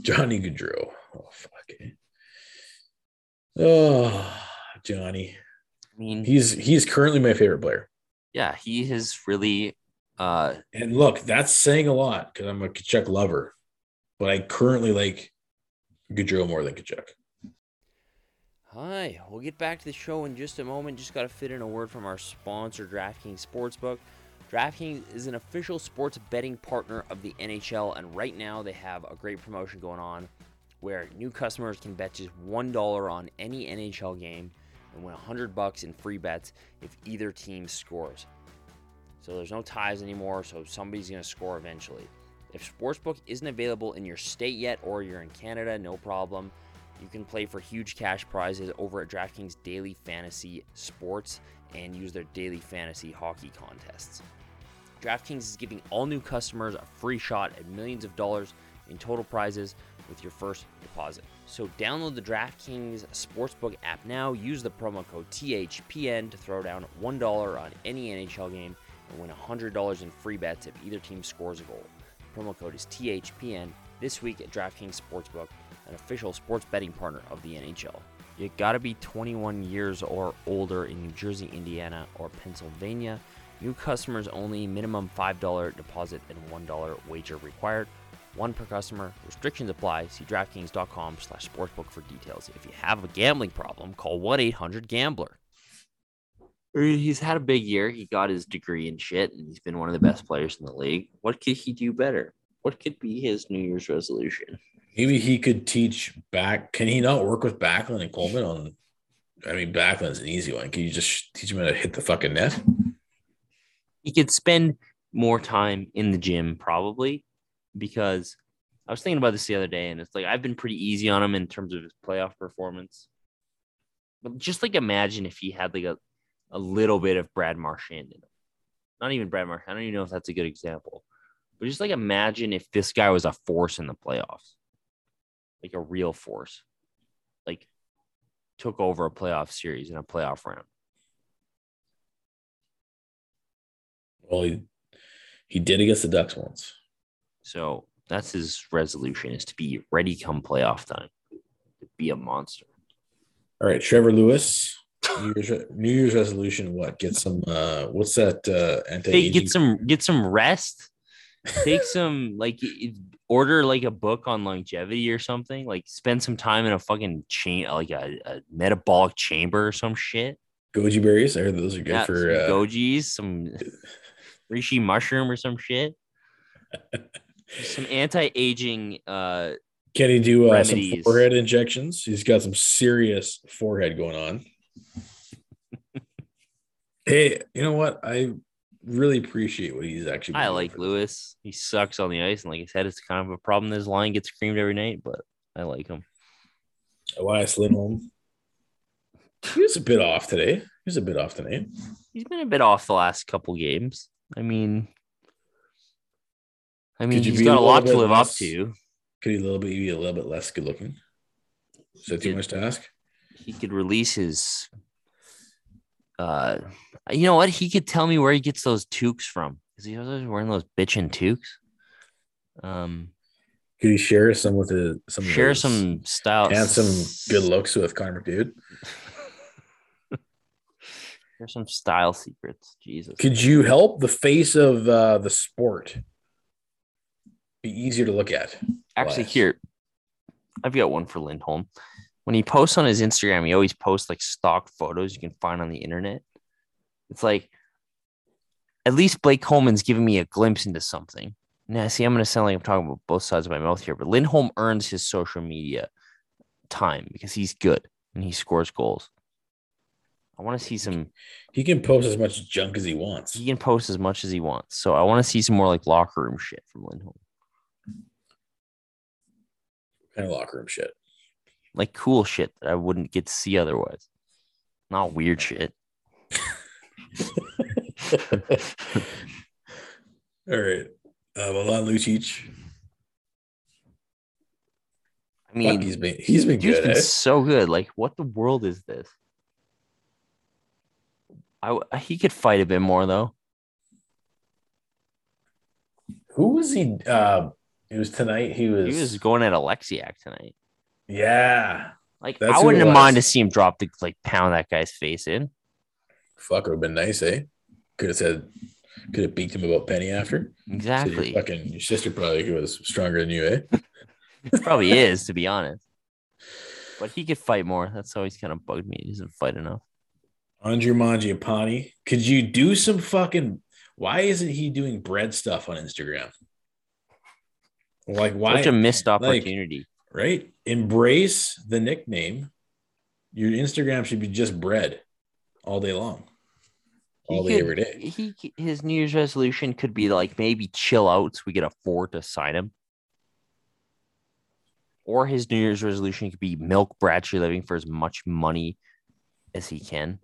Johnny Gaudreau. Oh fuck. It. Oh, Johnny. I mean, He's he's currently my favorite player. yeah, he has really uh And look, that's saying a lot because I'm a Tkachuk lover, but I currently like Gaudreau more than Tkachuk. Hi, we'll get back to the show in just a moment. Just got to fit in a word from our sponsor, DraftKings Sportsbook. DraftKings is an official sports betting partner of the NHL, and right now they have a great promotion going on where new customers can bet just $1 on any NHL game and win 100 bucks in free bets if either team scores. So there's no ties anymore, so somebody's going to score eventually. If Sportsbook isn't available in your state yet or you're in Canada, no problem. You can play for huge cash prizes over at DraftKings Daily Fantasy Sports and use their daily fantasy hockey contests. DraftKings is giving all new customers a free shot at millions of dollars in total prizes with your first deposit. So download the DraftKings Sportsbook app now, use the promo code THPN to throw down $1 on any NHL game and win $100 in free bets if either team scores a goal. Promo code is THPN this week at DraftKings Sportsbook, an official sports betting partner of the NHL. You gotta be 21 years or older in New Jersey, Indiana, or Pennsylvania. New customers only, minimum $5 deposit and $1 wager required. One per customer. Restrictions apply. See DraftKings.com slash sportsbook for details. If you have a gambling problem, call 1-800-GAMBLER. he's had a big year. He got his degree and shit, and he's been one of the best players in the league. What could he do better? What could be his New Year's resolution? Maybe he could teach back. Can he not work with Backlund and Coleman on? I mean, Backlund's an easy one. Can you just teach him how to hit the fucking net? He could spend more time in the gym, probably, because I was thinking about this the other day, and it's like I've been pretty easy on him in terms of his playoff performance. But just like imagine if he had like a, a little bit of Brad Marchand in him. Not even Brad Marchand. I don't even know if that's a good example. But just like imagine if this guy was a force in the playoffs, like a real force, like took over a playoff series in a playoff round. Well, he he did against the Ducks once. So that's his resolution is to be ready come playoff time, to be a monster. All right, Trevor Lewis. New Year's, New Year's resolution. What? Get some. uh What's that? uh anti-aging? get some get some rest. Take [laughs] some like order like a book on longevity or something. Like spend some time in a fucking chain like a, a metabolic chamber or some shit. goji berries. I heard those are good Yeah, for. Uh, gojis, some [laughs] reishi mushroom or some shit. [laughs] some anti-aging uh can he do uh, some forehead injections? He's got some serious forehead going on. [laughs] hey, you know what? I really appreciate what he's actually. I like Lewis. He sucks on the ice, and like his head is kind of a problem. His line gets creamed every night, but I like him. Elias Lindholm. He was a bit off today. He was a bit off tonight. He's been a bit off the last couple games. I mean, I mean, he's got a a lot to live up less- to. Could he a little bit be a little bit less good looking? Is that too Could- much to ask? He could release his. Uh, you know what? He could tell me where he gets those toques from. Is he always wearing those bitchin' toques? Um, Could he share some with his some share some style, and some good looks with Connor McDavid? [laughs] Share some style secrets. Jesus. Could you help the face of uh, the sport be easier to look at? Actually, Elias? here, I've got one for Lindholm. When he posts on his Instagram, he always posts like stock photos you can find on the internet. It's like at least Blake Coleman's giving me a glimpse into something. Now, see, I'm going to sound like I'm talking about both sides of my mouth here, but Lindholm earns his social media time because he's good and he scores goals. I want to see some. He can post as much junk as he wants. He can post as much as he wants, so I want to see some more like locker room shit from Lindholm, Kind of locker room shit. like cool shit that I wouldn't get to see otherwise. Not weird shit. [laughs] All right. Uh, Milan Lucic. I mean, Fuck, he's been he's been Dude's good. been eh? so good. Like, what the world is this? I he could fight a bit more though. Who was he? Uh, it was tonight. He was. He was going at Oleksiak tonight. yeah. Like, That's I wouldn't have mind to see him drop the like pound that guy's face in. Fuck, would have been nice, eh? Could have said, could have beaked him about Penny after. Exactly. your fucking your sister probably was stronger than you, eh? [laughs] Probably [laughs] is, to be honest. But he could fight more. That's always kind of bugged me. He doesn't fight enough. Andrew Mangiapane. Could you do some fucking? Why isn't he doing bread stuff on Instagram? Like why? Such a missed like- opportunity. right? Embrace the nickname. Your Instagram should be just bread all day long, all He day could- every day. He his New Year's resolution could be like maybe chill out so we could afford to sign him. Or his New Year's resolution could be milk Brad Treliving for as much money as he can.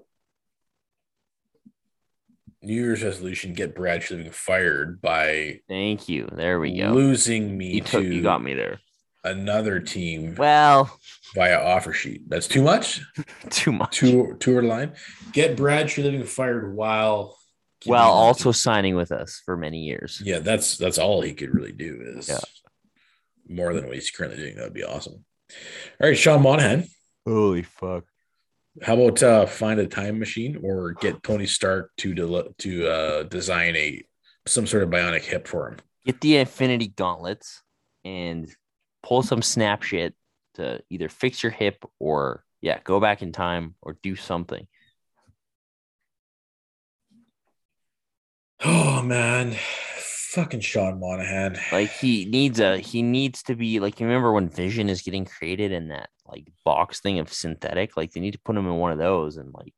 New Year's resolution: get Brad Treliving fired by Thank you. There we go. losing me You took to you got me there. another team Well, via offer sheet. That's too much. [laughs] too much. Two tour line. Get Brad Treliving fired while keeping Well, him on the also team. signing with us for many years. yeah, that's that's all he could really do is Yeah. more than what he's currently doing. That would be awesome. All right, Sean Monahan. Holy fuck. How about uh, find a time machine or get Tony Stark to del- to uh, design a some sort of bionic hip for him? Get the Infinity Gauntlets and pull some snap shit to either fix your hip or yeah, go back in time or do something. Oh man, fucking Sean Monahan. Like he needs a he needs to be like you remember when Vision is getting created in that like box thing of synthetic, like they need to put him in one of those and like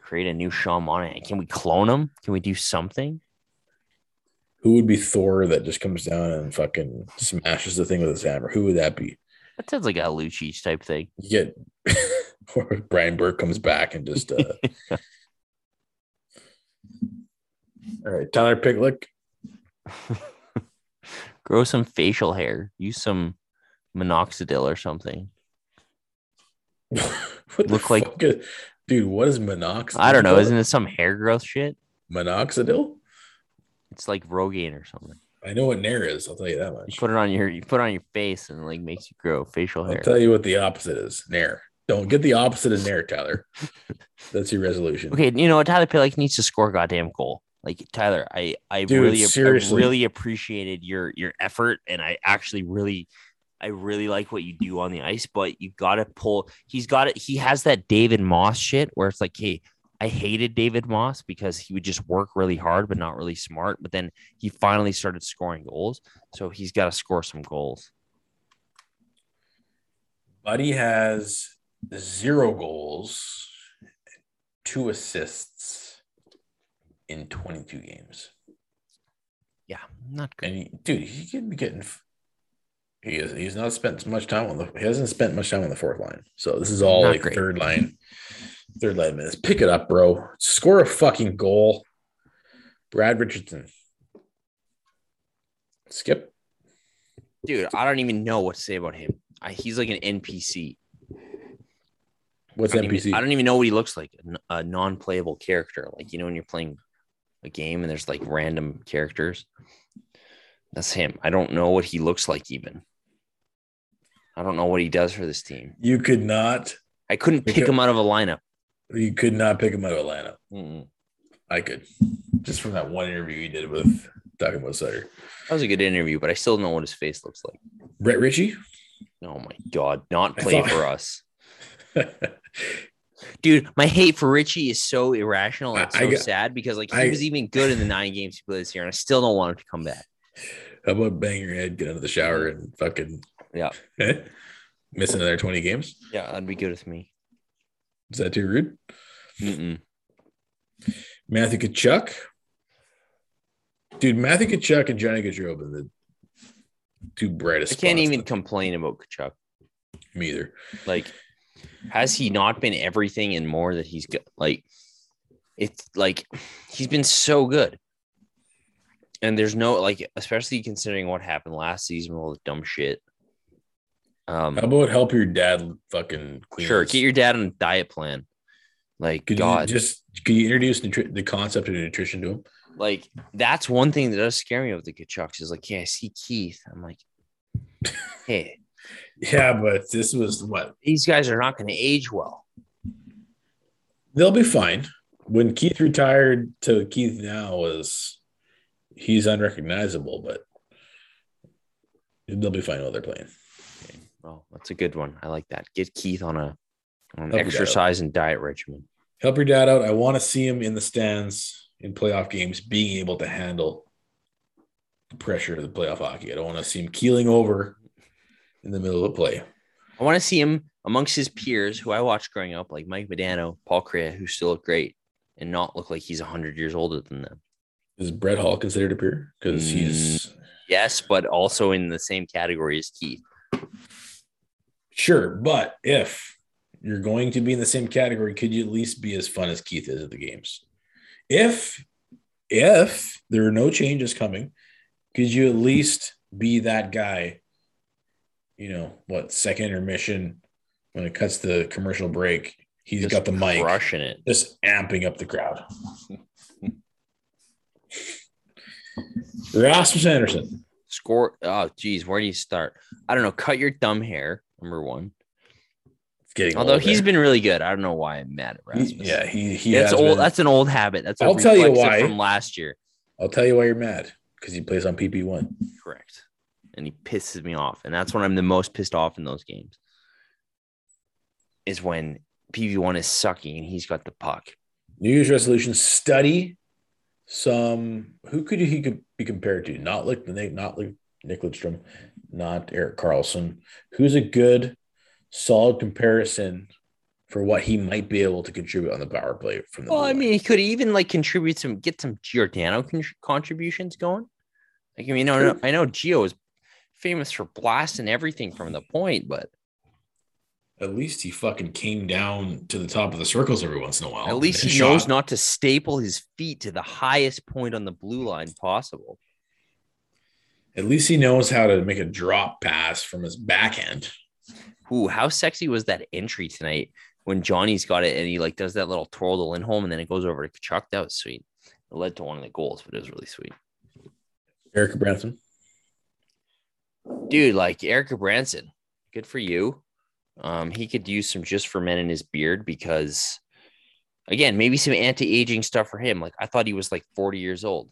create a new Sean Monahan. Can we clone him? Can we do something? Who would be Thor that just comes down and fucking smashes the thing with his hammer? Who would that be? That sounds like a Lucic type thing. You get or [laughs] Brian Burke comes back and just uh [laughs] all right, Tyler Pitlick. [laughs] Grow some facial hair. Use some minoxidil or something. [laughs] Look like- is- dude, what is minoxidil? I don't know. Isn't it some hair growth shit? minoxidil? It's like Rogaine or something. I know what Nair is, I'll tell you that You much. put it on your you put it on your face and like makes you grow facial hair. I'll tell you what the opposite is. Nair. Don't get the opposite of Nair, Tyler. [laughs] That's your resolution. Okay, you know what? Tyler Pitlick needs to score a goddamn goal. Like Tyler, I I Dude, really I really appreciated your your effort, and I actually really I really like what you do on the ice. But you got to pull. He's got it. He has that David Moss shit where it's like, hey, I hated David Moss because he would just work really hard but not really smart. But then he finally started scoring goals, so he's got to score some goals. Buddy has zero goals, two assists in 22 games. Yeah, not good. And he, dude, he could be getting. He is. He's not spent much time on the. He hasn't spent much time on the fourth line. So this is all Not like great. third line, third line minutes. Pick it up, bro. Score a fucking goal. Brad Richardson. Skip. Dude, I don't even know what to say about him. I, he's like an NPC. What's I NPC? even, I don't even know what he looks like. A non-playable character, like you know when you're playing a game and there's like random characters. That's him. I don't know what he looks like even. I don't know what he does for this team. you could not. I couldn't pick Because- him out of a lineup. You could not pick him out of Atlanta. Mm-mm. I could, just from that one interview he did with talking about Sutter. That was a good interview, but I still don't know what his face looks like. Brett Ritchie. Oh my god, not play thought- for us. [laughs] Dude, my hate for Ritchie is so irrational and I- so I sad because like he I- was even good in the nine games he played this year, and I still don't want him to come back. [sighs] How about bang your head, get out of the shower, and fucking Yeah. [laughs] miss another 20 games? Yeah, that'd be good with me. Is that too rude? Mm-mm. Matthew Tkachuk. Dude, Matthew Tkachuk and Johnny Gaudreau have the two brightest. I can't even with complain about Tkachuk. me either. Like, has he not been everything and more that he's got? Like, it's like he's been so good. And there's no like, especially considering what happened last season with all the dumb shit. Um, How about help your dad fucking clean sure, get your dad on a diet plan. Like, Could God, you just could you introduce nutri- the concept of nutrition to him? like that's one thing that does scare me with the Tkachuks is like, yeah, I see Keith. I'm like, [laughs] hey, Yeah, but this was what these guys are not going to age well. they'll be fine. When Keith retired to Keith now was he's unrecognizable, but they'll be fine while they're playing. Well, that's a good one. I like that. Get Keith on a on an Help your dad out. exercise and diet regimen. Help your dad out. I want to see him in the stands in playoff games, being able to handle the pressure of the playoff hockey. I don't want to see him keeling over in the middle of play. I want to see him amongst his peers who I watched growing up, like Mike Modano, Paul Kariya, who still look great and not look like he's 100 years older than them. Is Brett Hull considered a peer? Because he's mm, Yes, but also in the same category as Keith. sure, but if you're going to be in the same category, could you at least be as fun as Keith is at the games? If if there are no changes coming, could you at least be that guy? You know what? Second intermission when it cuts the commercial break, he's Just got the mic, crushing it. just amping up the crowd. Rasmus Andersson. Score. Oh, geez, where do you start? I don't know. Cut your dumb hair. Number one. It's getting Although he's there. been really good. I don't know why I'm mad at He- Rasmus. yeah, he he that's old. been- That's an old habit. That's I'll tell you why. from last year. I'll tell you why you're mad because he plays on PP one. Correct. And he pisses me off. And that's when I'm the most pissed off in those games. Is when PP1 is sucking and he's got the puck. New Year's resolution: study some. Who could he could be compared to? Not like the not like Nick Lidstrom, not Erik Karlsson. Who's a good, solid comparison for what he might be able to contribute on the power play from the? Well, I mean, he could even like contribute some, get some Giordano con- contributions going. Like, I mean, I know, I know Gio is famous for blasting everything from the point, but at least he fucking came down to the top of the circles every once in a while. at least he knows not to staple his feet to the highest point on the blue line possible. At least he knows how to make a drop pass from his backhand. Ooh, how sexy was that entry tonight when Johnny's got it and he like does that little twirl to Lindholm and then it goes over to Tkachuk? That was sweet. It led to one of the goals, but it was really sweet. Eric Branson. Dude, like Erik Gudbranson, good for you. Um, he could use some just for men in his beard because again, maybe some anti-aging stuff for him. Like I thought he was like 40 years old.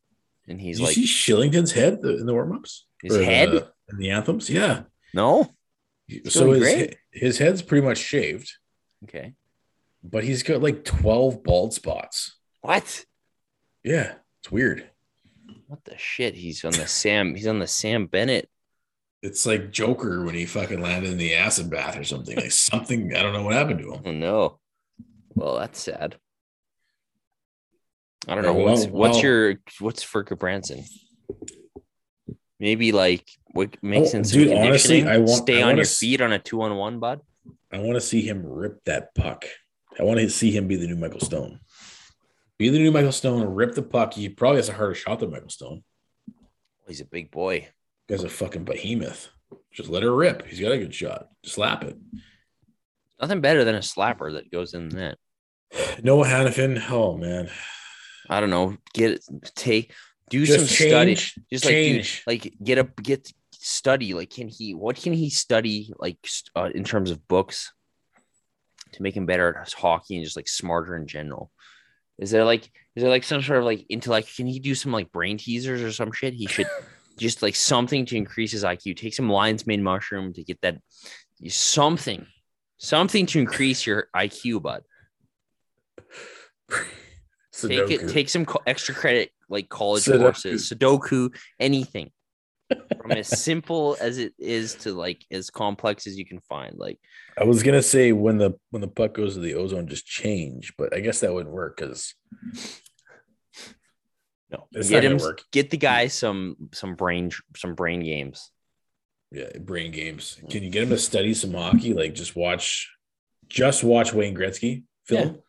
And he's Did you like see Shillington's head in the warm-ups? his Or the- head? in the anthems? Yeah. No. so his, great. his head's pretty much shaved, Okay. but he's got like 12 bald spots. What? Yeah, it's weird. What the shit? He's on the Sam. He's on the Sam Bennett. It's like Joker when he fucking landed in the acid bath or something. Like [laughs] something, I don't know what happened to him. Oh no. Well, that's sad. I don't know what's well- what's well- your what's for Branson. Maybe like what makes Oh, some dude, honestly. I want- stay I on your s- feet on a two on one, bud. I want to see him rip that puck. I want to see him be the new Michael Stone. Be the new Michael Stone, rip the puck. He probably has a harder shot than Michael Stone. He's a big boy. Guy's a fucking behemoth. Just let her rip. He's got a good shot. Slap it. Nothing better than a slapper that goes in the net. Noah Hanifin. Oh man. I don't know. Get it, take do Just some study. change. Just like dude, change. like get a get study. Like can he? What can he study? Like uh, in terms of books to make him better at hockey and just like smarter in general. Is there like is there like some sort of like intellect? Can he do some like brain teasers or some shit? He should [laughs] just like something to increase his IQ. Take some lion's mane mushroom to get that something, something to increase your IQ, bud. [laughs] Take it. Take some co- extra credit, like college Sudoku. courses, Sudoku, anything. [laughs] From as simple as it is to like as complex as you can find. Like I was gonna say when the when the puck goes to the ozone, just change, but I guess that wouldn't work because no, It's get not him, work. get the guy some some brain some brain games. yeah, brain games. Can you get him to study some hockey? Like just watch, just watch Wayne Gretzky film.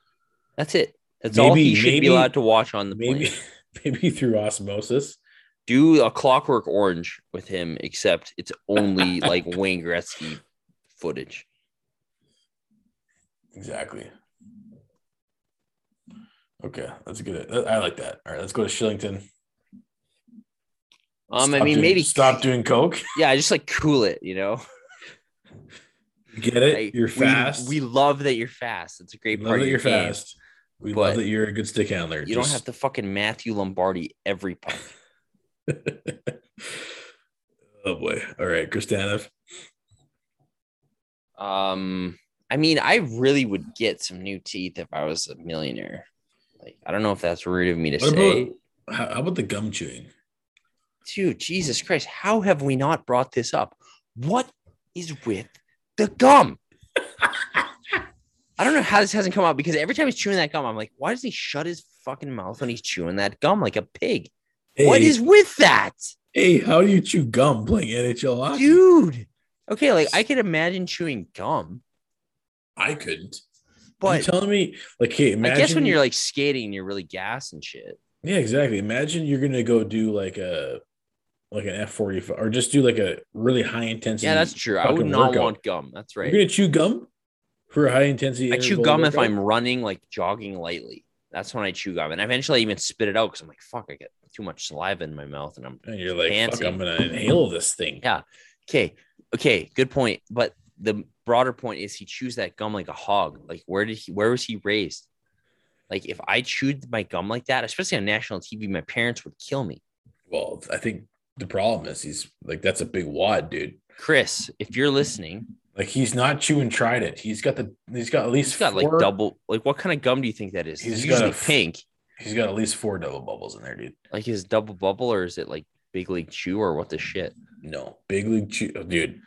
That's it. That's all Maybe- he should maybe- be allowed to watch on the Maybe plane. [laughs] maybe through osmosis. Do a Clockwork Orange with him, except it's only like [laughs] Wayne Gretzky footage. Exactly. Okay, that's good. I like that. All right, let's go to Shillington. Um, I mean, doing- maybe stop doing coke. [laughs] Yeah, just like cool it, you know. Get it? Like, you're fast. We, love that you're fast. It's a great We part love that your you're game. fast. We love that you're a good stick handler. You don't have to fucking Matthew Lombardi every puck. [laughs] oh boy. All right, Chris Tanev. Um, I mean, I really would get some new teeth if I was a millionaire. Like, I don't know if that's rude of me to What say. about how, about the gum chewing? Dude, Jesus Christ, how have we not brought this up? What is with the gum? I don't know how this hasn't come up because every time he's chewing that gum, I'm like, why does he shut his fucking mouth when he's chewing that gum like a pig? What Hey, is with that? Hey, how do you chew gum playing NHL hockey? Dude. Okay, like I could imagine chewing gum, I couldn't. But you telling me like, hey, imagine I guess when you're like skating you're really gas and shit. yeah, exactly. Imagine you're gonna go do like a like an F forty five or just do like a really high intensity. Yeah, that's true. I would not workout. want gum. That's right. You're gonna chew gum for a high intensity. I chew gum if? I'm running, like jogging lightly. That's when I chew gum, and eventually I even spit it out because I'm like, "Fuck, I get too much saliva in my mouth," and I'm and you're like, fuck. I'm gonna inhale this thing. Yeah. okay, okay, good point. But the broader point is he chews that gum like a hog. Like, where did he? Where was he raised? Like, if I chewed my gum like that, especially on national TV, my parents would kill me. Well, I think the problem is he's like that's a big wad, dude. Chris, if you're listening, Like he's not chewing Trident. He's got the he's got at least he's got like double. Like, what kind of gum do you think that is? He's It's got a usually f- pink. He's got at least four double bubbles in there, dude. Like, his double bubble, or is it like big league chew, or what the shit? No, big league chew, dude.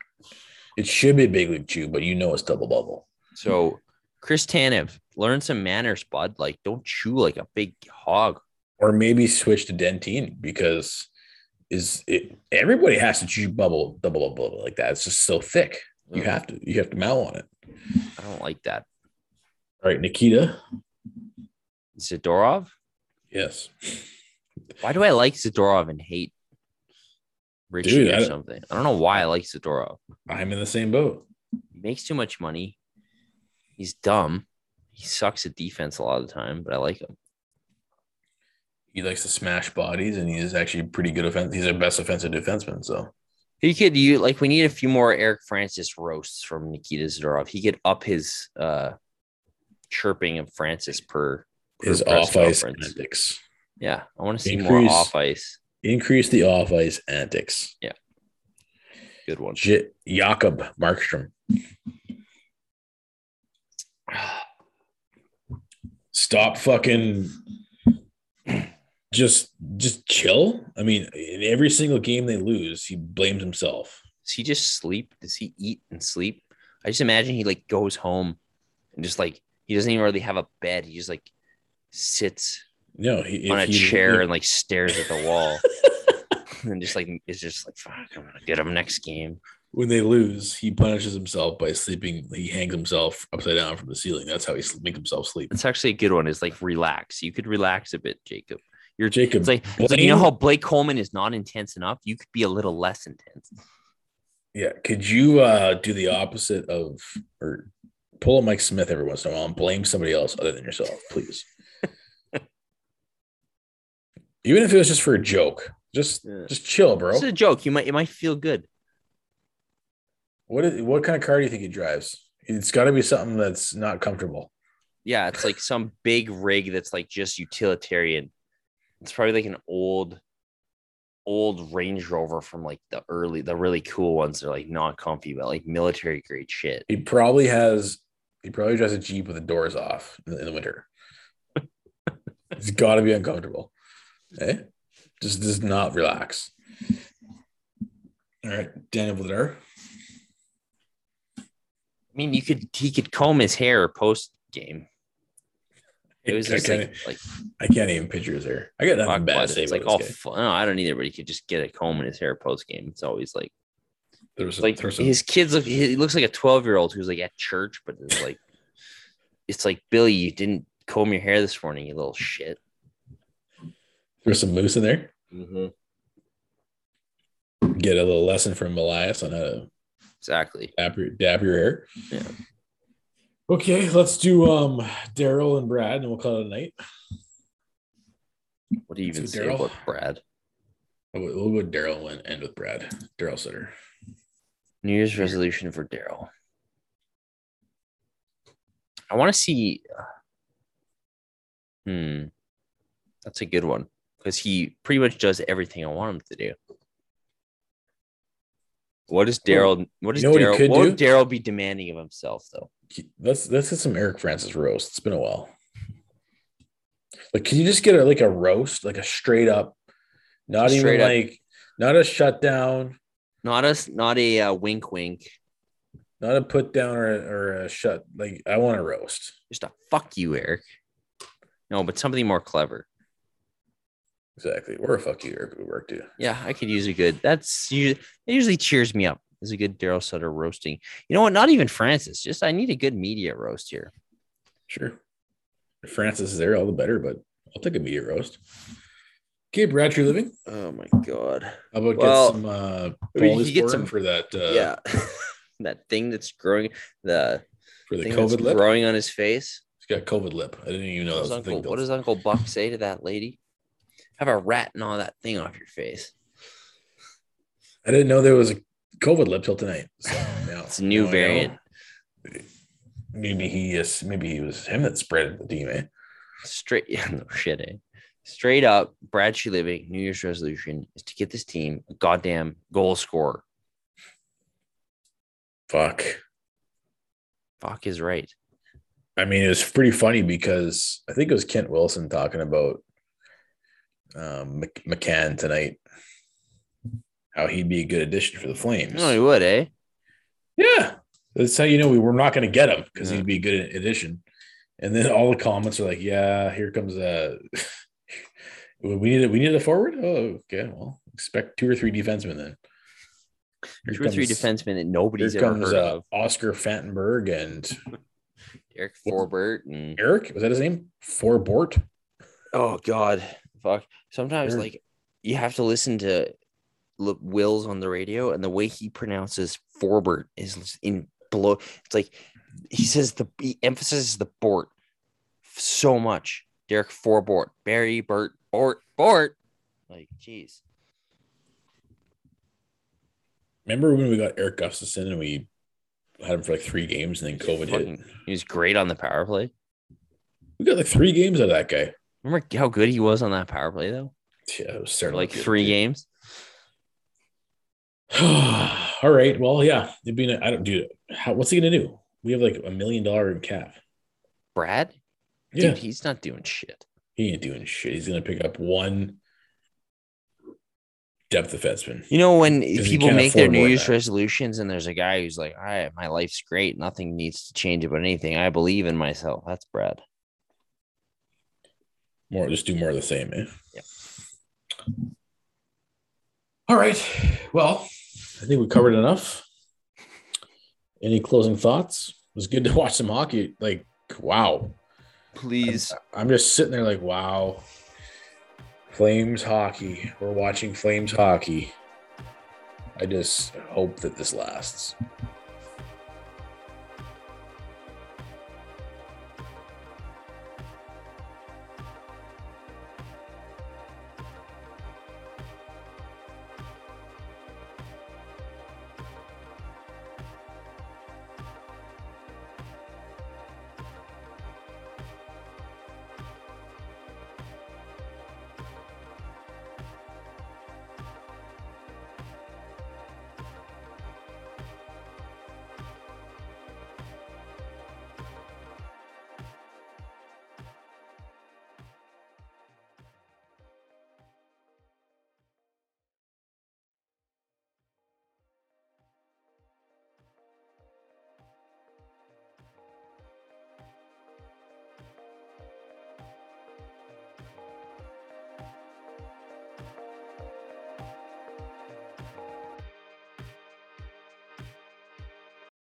It should be big league chew, but you know it's double bubble. So, Chris Tanev, learn some manners, bud. Like, don't chew like a big hog. Or maybe switch to Dentyne because is it everybody has to chew bubble double bubble like that. It's just so thick. You Ugh, have to you have to mow on it. I don't like that. All right, Nikita. Zadorov. Yes. Why do I like Zadorov and hate Ritchie Dude, or I- something? I don't know why I like Zadorov. I'm in the same boat. He makes too much money. He's dumb. He sucks at defense a lot of the time, but I like him. He likes to smash bodies and he's actually pretty good offense. He's our best offensive defenseman. So He could you like we need a few more Eric Francis roasts from Nikita Zadorov. He could up his uh chirping of Francis per, per his off ice antics. Yeah, I want to see more Increase- off ice. Increase the off ice antics. Yeah. Good one. J- Jacob Markstrom. Stop fucking just just chill. I mean, in every single game they lose, he blames himself. Does he just sleep? Does he eat and sleep? I just imagine he like goes home and just like he doesn't even really have a bed. He just like sits No, he on a he- chair and like stares at the wall [laughs] and just like is just like fuck, I'm gonna get him next game. when they lose, he punishes himself by sleeping. He hangs himself upside down from the ceiling. That's how he sl- make himself sleep. It's actually a good one. Is like relax. You could relax a bit, Jacob. You're Jacob, It's like, it's like you know how Blake Coleman is not intense enough. You could be a little less intense. Yeah. Could you uh do the opposite of or pull a Mike Smith every once in a while and blame somebody else other than yourself, please? Even if it was just for a joke, just Yeah. just chill, bro. It's a joke. You might it might feel good. What is what kind of car do you think he drives? It's got to be something that's not comfortable. Yeah, it's like some big rig that's like just utilitarian. It's probably like an old, old Range Rover from like the early, the really cool ones. They're like not comfy, but like military grade shit. He probably has. He probably drives a Jeep with the doors off in the, in the winter. [laughs] It's got to be uncomfortable. Eh? Just does not relax. All right, Daniel Vladar. I mean, you could he could comb his hair post game. It was I just can't, like like I can't even picture his hair. I got nothing fuck, bad to It's like all this No, I don't either, but he could just get a comb in his hair post game. It's always like There was like there was some, his kids look. He looks like a twelve year old who's like at church, but it's like it's like Billy, you didn't comb your hair this morning, you little shit. There was some moose in there. Mm-hmm. Get a little lesson from Elias on how to Exactly. dab your, dap your hair. Yeah. Okay, let's do um Darryl and Brad, and we'll call it a night. What do you even say Darryl- about Brad? We'll we'll go Darryl and end with Brad. Darryl Sutter. New Year's resolution for Darryl. I want to see. Hmm, that's a good one because he pretty much does everything I want him to do. What does Darryl? What does you know what Darryl? could What would? Darryl be demanding of himself though? Let's let's get some Eric Francis roast. It's been a while. Like, can you just get a like a roast, like a straight up, not Just even up. like not a shutdown, Not a not a uh, wink wink, not a put down or a, or a shut. Like, I want a roast. just a fuck you, Eric. No, but something more clever. Exactly. Or a fuck you, Eric work too. Yeah, I could use a good. That's usually it. Usually cheers me up. Is a good Darryl Sutter roasting. You know what? Not even Francis. Just I need a good media roast here. Sure. If Francis is there, all the better, but I'll take a media roast. Okay, Brad, Treliving. Oh my god. How about Well, get some uh you get some- for that uh yeah, [laughs] that thing that's growing. The for the COVID lip? growing on his face. He's got COVID lip. I didn't even know What that was. Uncle, what does Uncle Buck say to that lady? Have a rat and all that thing off your face. I didn't know there was a COVID lip till tonight. So [laughs] now, It's a new now variant. Maybe he is. Maybe he was him that spread the team. Eh? Straight, [laughs] yeah, no shit, eh? Straight up, Brad Treliving New Year's resolution is to get this team a goddamn goal scorer. Fuck. Fuck is right. I mean, it was pretty funny because I think it was Kent Wilson talking about um, McCann tonight, how he'd be a good addition for the Flames. No, he would, eh? Yeah, that's how you know we were not going to get him because Yeah. he'd be a good addition. And then all the comments are like, "Yeah, here comes a [laughs] we need a, we need a forward." Oh, okay. Well, expect two or three defensemen then. Here Two or three defensemen that nobody's Here ever comes heard uh, of. Oscar Fantenberg and [laughs] Eric Forbert and Eric. Was that his name? Forbort. oh god, fuck. Sometimes Eric. like you have to listen to L- Wills on the radio, and the way he pronounces Forbert is in below. It's like he says the he emphasizes the Bort so much. Derek Forbort, Barry Burt Bort Bort. Like, jeez. Remember when we got Erik Gustafsson and we had him for like three games and then COVID hit? He was great on the power play. We got like three games out of that guy. Remember how good he was on that power play though? Yeah, it was For like three good. games. [sighs] All right. Well, yeah. It'd be. I don't do. How? What's he gonna do? We have like a million dollar in cap. Brad? Yeah, Dude, he's not doing shit. he ain't doing shit. He's gonna pick up one depth defenseman. You know, when people make their New Year's resolutions and there's a guy who's like, all right, my life's great. Nothing needs to change about anything. I believe in myself. That's Brad. More, just do more of the same, eh? Yep. All right. Well, I think we covered enough. Any closing thoughts? It was good to [laughs] watch some hockey. Like, wow. Please. I'm just sitting there like, wow. Flames hockey. We're watching Flames hockey. I just hope that this lasts.